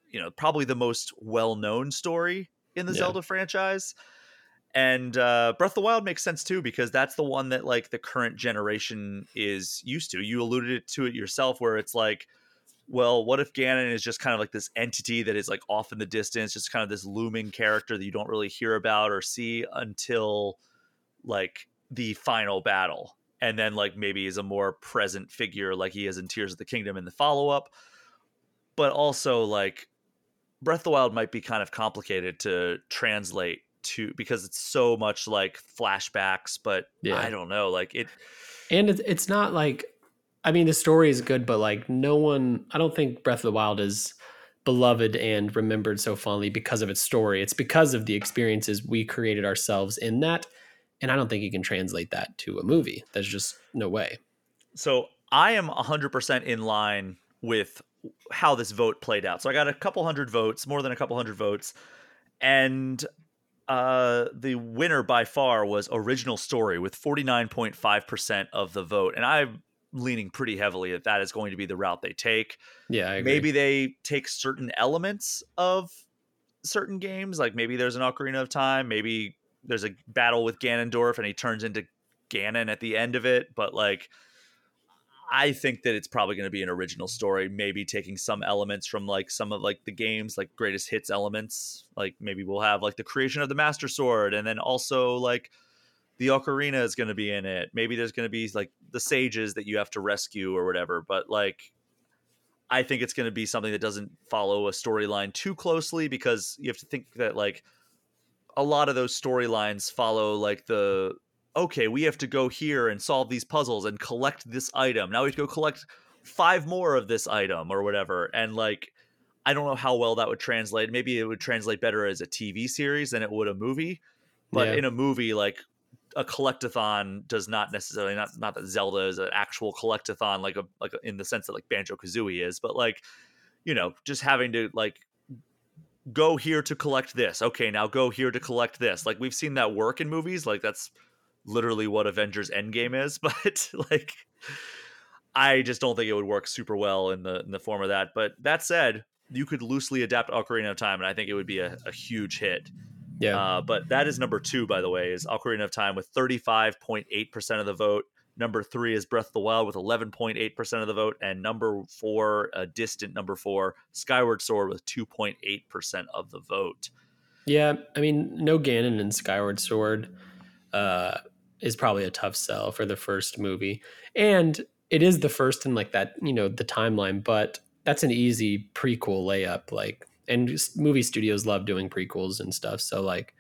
you know probably the most well-known story in the yeah. Zelda franchise. And uh, Breath of the Wild makes sense too because that's the one that like the current generation is used to. You alluded to it yourself, where it's like, well, what if Ganon is just kind of like this entity that is like off in the distance, just kind of this looming character that you don't really hear about or see until like the final battle, and then like maybe is a more present figure like he is in Tears of the Kingdom in the follow up, but also like Breath of the Wild might be kind of complicated to translate to because it's so much like flashbacks, but yeah. I don't know, like it. And it's not like, I mean, the story is good, but like no one, I don't think Breath of the Wild is beloved and remembered so fondly because of its story. It's because of the experiences we created ourselves in that. And I don't think you can translate that to a movie. There's just no way. So I am 100% in line with how this vote played out. So I got a couple hundred votes, more than a couple hundred votes, and uh, the winner by far was original story with 49.5% of the vote. And I'm leaning pretty heavily that that is going to be the route they take. Yeah, maybe they take certain elements of certain games, like maybe there's an Ocarina of Time, maybe there's a battle with Ganondorf and he turns into Ganon at the end of it, but like I think that it's probably going to be an original story, maybe taking some elements from like some of like the games, like greatest hits elements. Like maybe we'll have like the creation of the Master Sword, and then also like the ocarina is going to be in it. Maybe there's going to be like the sages that you have to rescue or whatever. But like, I think it's going to be something that doesn't follow a storyline too closely because you have to think that like a lot of those storylines follow like the okay, we have to go here and solve these puzzles and collect this item. Now we have to go collect five more of this item or whatever. And like, I don't know how well that would translate. Maybe it would translate better as a TV series than it would a movie. But yeah. in a movie, like a collectathon does not necessarily not not that Zelda is an actual collectathon like a like a, in the sense that like Banjo Kazooie is, but like you know just having to like go here to collect this. Okay, now go here to collect this. Like we've seen that work in movies. Like that's literally what Avengers Endgame is, *laughs* but like I just don't think it would work super well in the in the form of that. But that said, you could loosely adapt Ocarina of Time, and I think it would be a, a huge hit. Yeah. Uh, but that is number two, by the way, is Ocarina of Time with 35.8% of the vote. Number three is Breath of the Wild with 11.8% of the vote. And number four, a distant number four, Skyward Sword with 2.8% of the vote. Yeah. I mean, no Ganon in Skyward Sword. Uh, is probably a tough sell for the first movie. And it is the first in like that, you know, the timeline, but that's an easy prequel layup. Like, and movie studios love doing prequels and stuff. So like,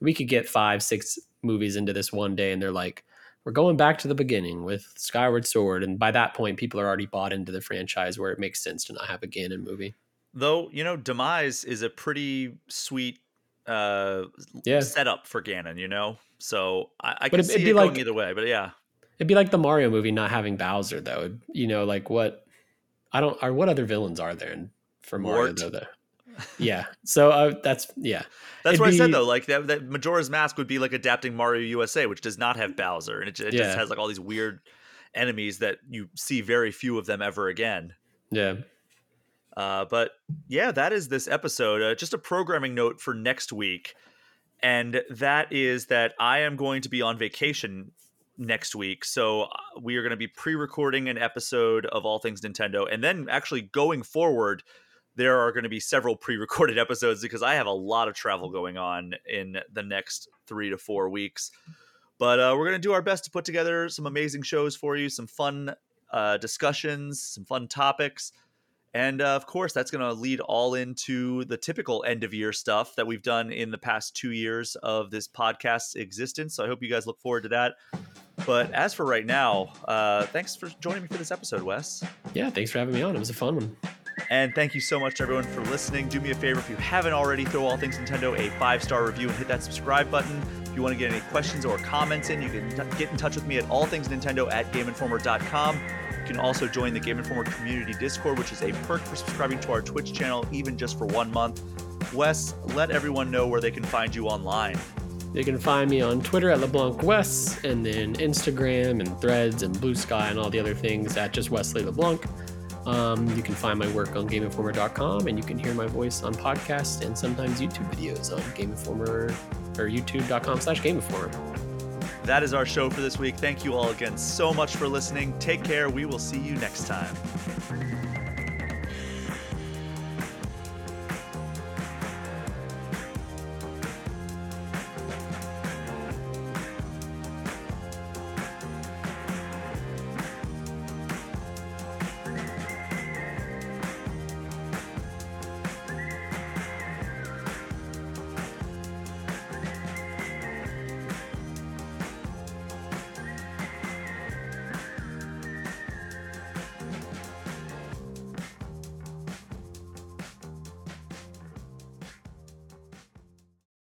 we could get five, six movies into this one day, and they're like, we're going back to the beginning with Skyward Sword, and by that point, people are already bought into the franchise, where it makes sense to not have a Ganon movie. Though you know, Demise is a pretty sweet uh yeah. setup for Ganon. You know, so I, I can it, see it going like, either way, but yeah, it'd be like the Mario movie not having Bowser though. You know, like what I don't or what other villains are there for Mario though? That, yeah, so uh, that's yeah. That's It'd what be, I said though. Like that, that Majora's Mask would be like adapting Mario USA, which does not have Bowser, and it, it yeah. just has like all these weird enemies that you see very few of them ever again. Yeah. Uh, but yeah, that is this episode. Uh, just a programming note for next week and that is that I am going to be on vacation next week. So uh, we are going to be pre-recording an episode of All Things Nintendo, and then actually going forward, there are going to be several pre-recorded *laughs* episodes because I have a lot of travel going on in the next three to four weeks. But uh, we're going to do our best to put together some amazing shows for you, some fun uh, discussions, some fun topics. And uh, of course, that's going to lead all into the typical end of year stuff that we've done in the past two years of this podcast's existence. So I hope you guys look forward to that. But as for right now, uh, thanks for joining me for this episode, Wes. Yeah, thanks for having me on. It was a fun one. And thank you so much, to everyone, for listening. Do me a favor if you haven't already, throw All Things Nintendo a five star review and hit that subscribe button. If you want to get any questions or comments in, you can t- get in touch with me at allthingsnintendo at gameinformer.com You can also join the Game Informer community Discord, which is a perk for subscribing to our Twitch channel, even just for one month. Wes, let everyone know where they can find you online. You can find me on Twitter at LeBlanc Wes, and then Instagram and Threads and Blue Sky and all the other things at just Wesley LeBlanc. Um, you can find my work on GameInformer.com, and you can hear my voice on podcasts and sometimes YouTube videos on Game Informer or YouTube.com/slash Game Informer. That is our show for this week. Thank you all again so much for listening. Take care. We will see you next time.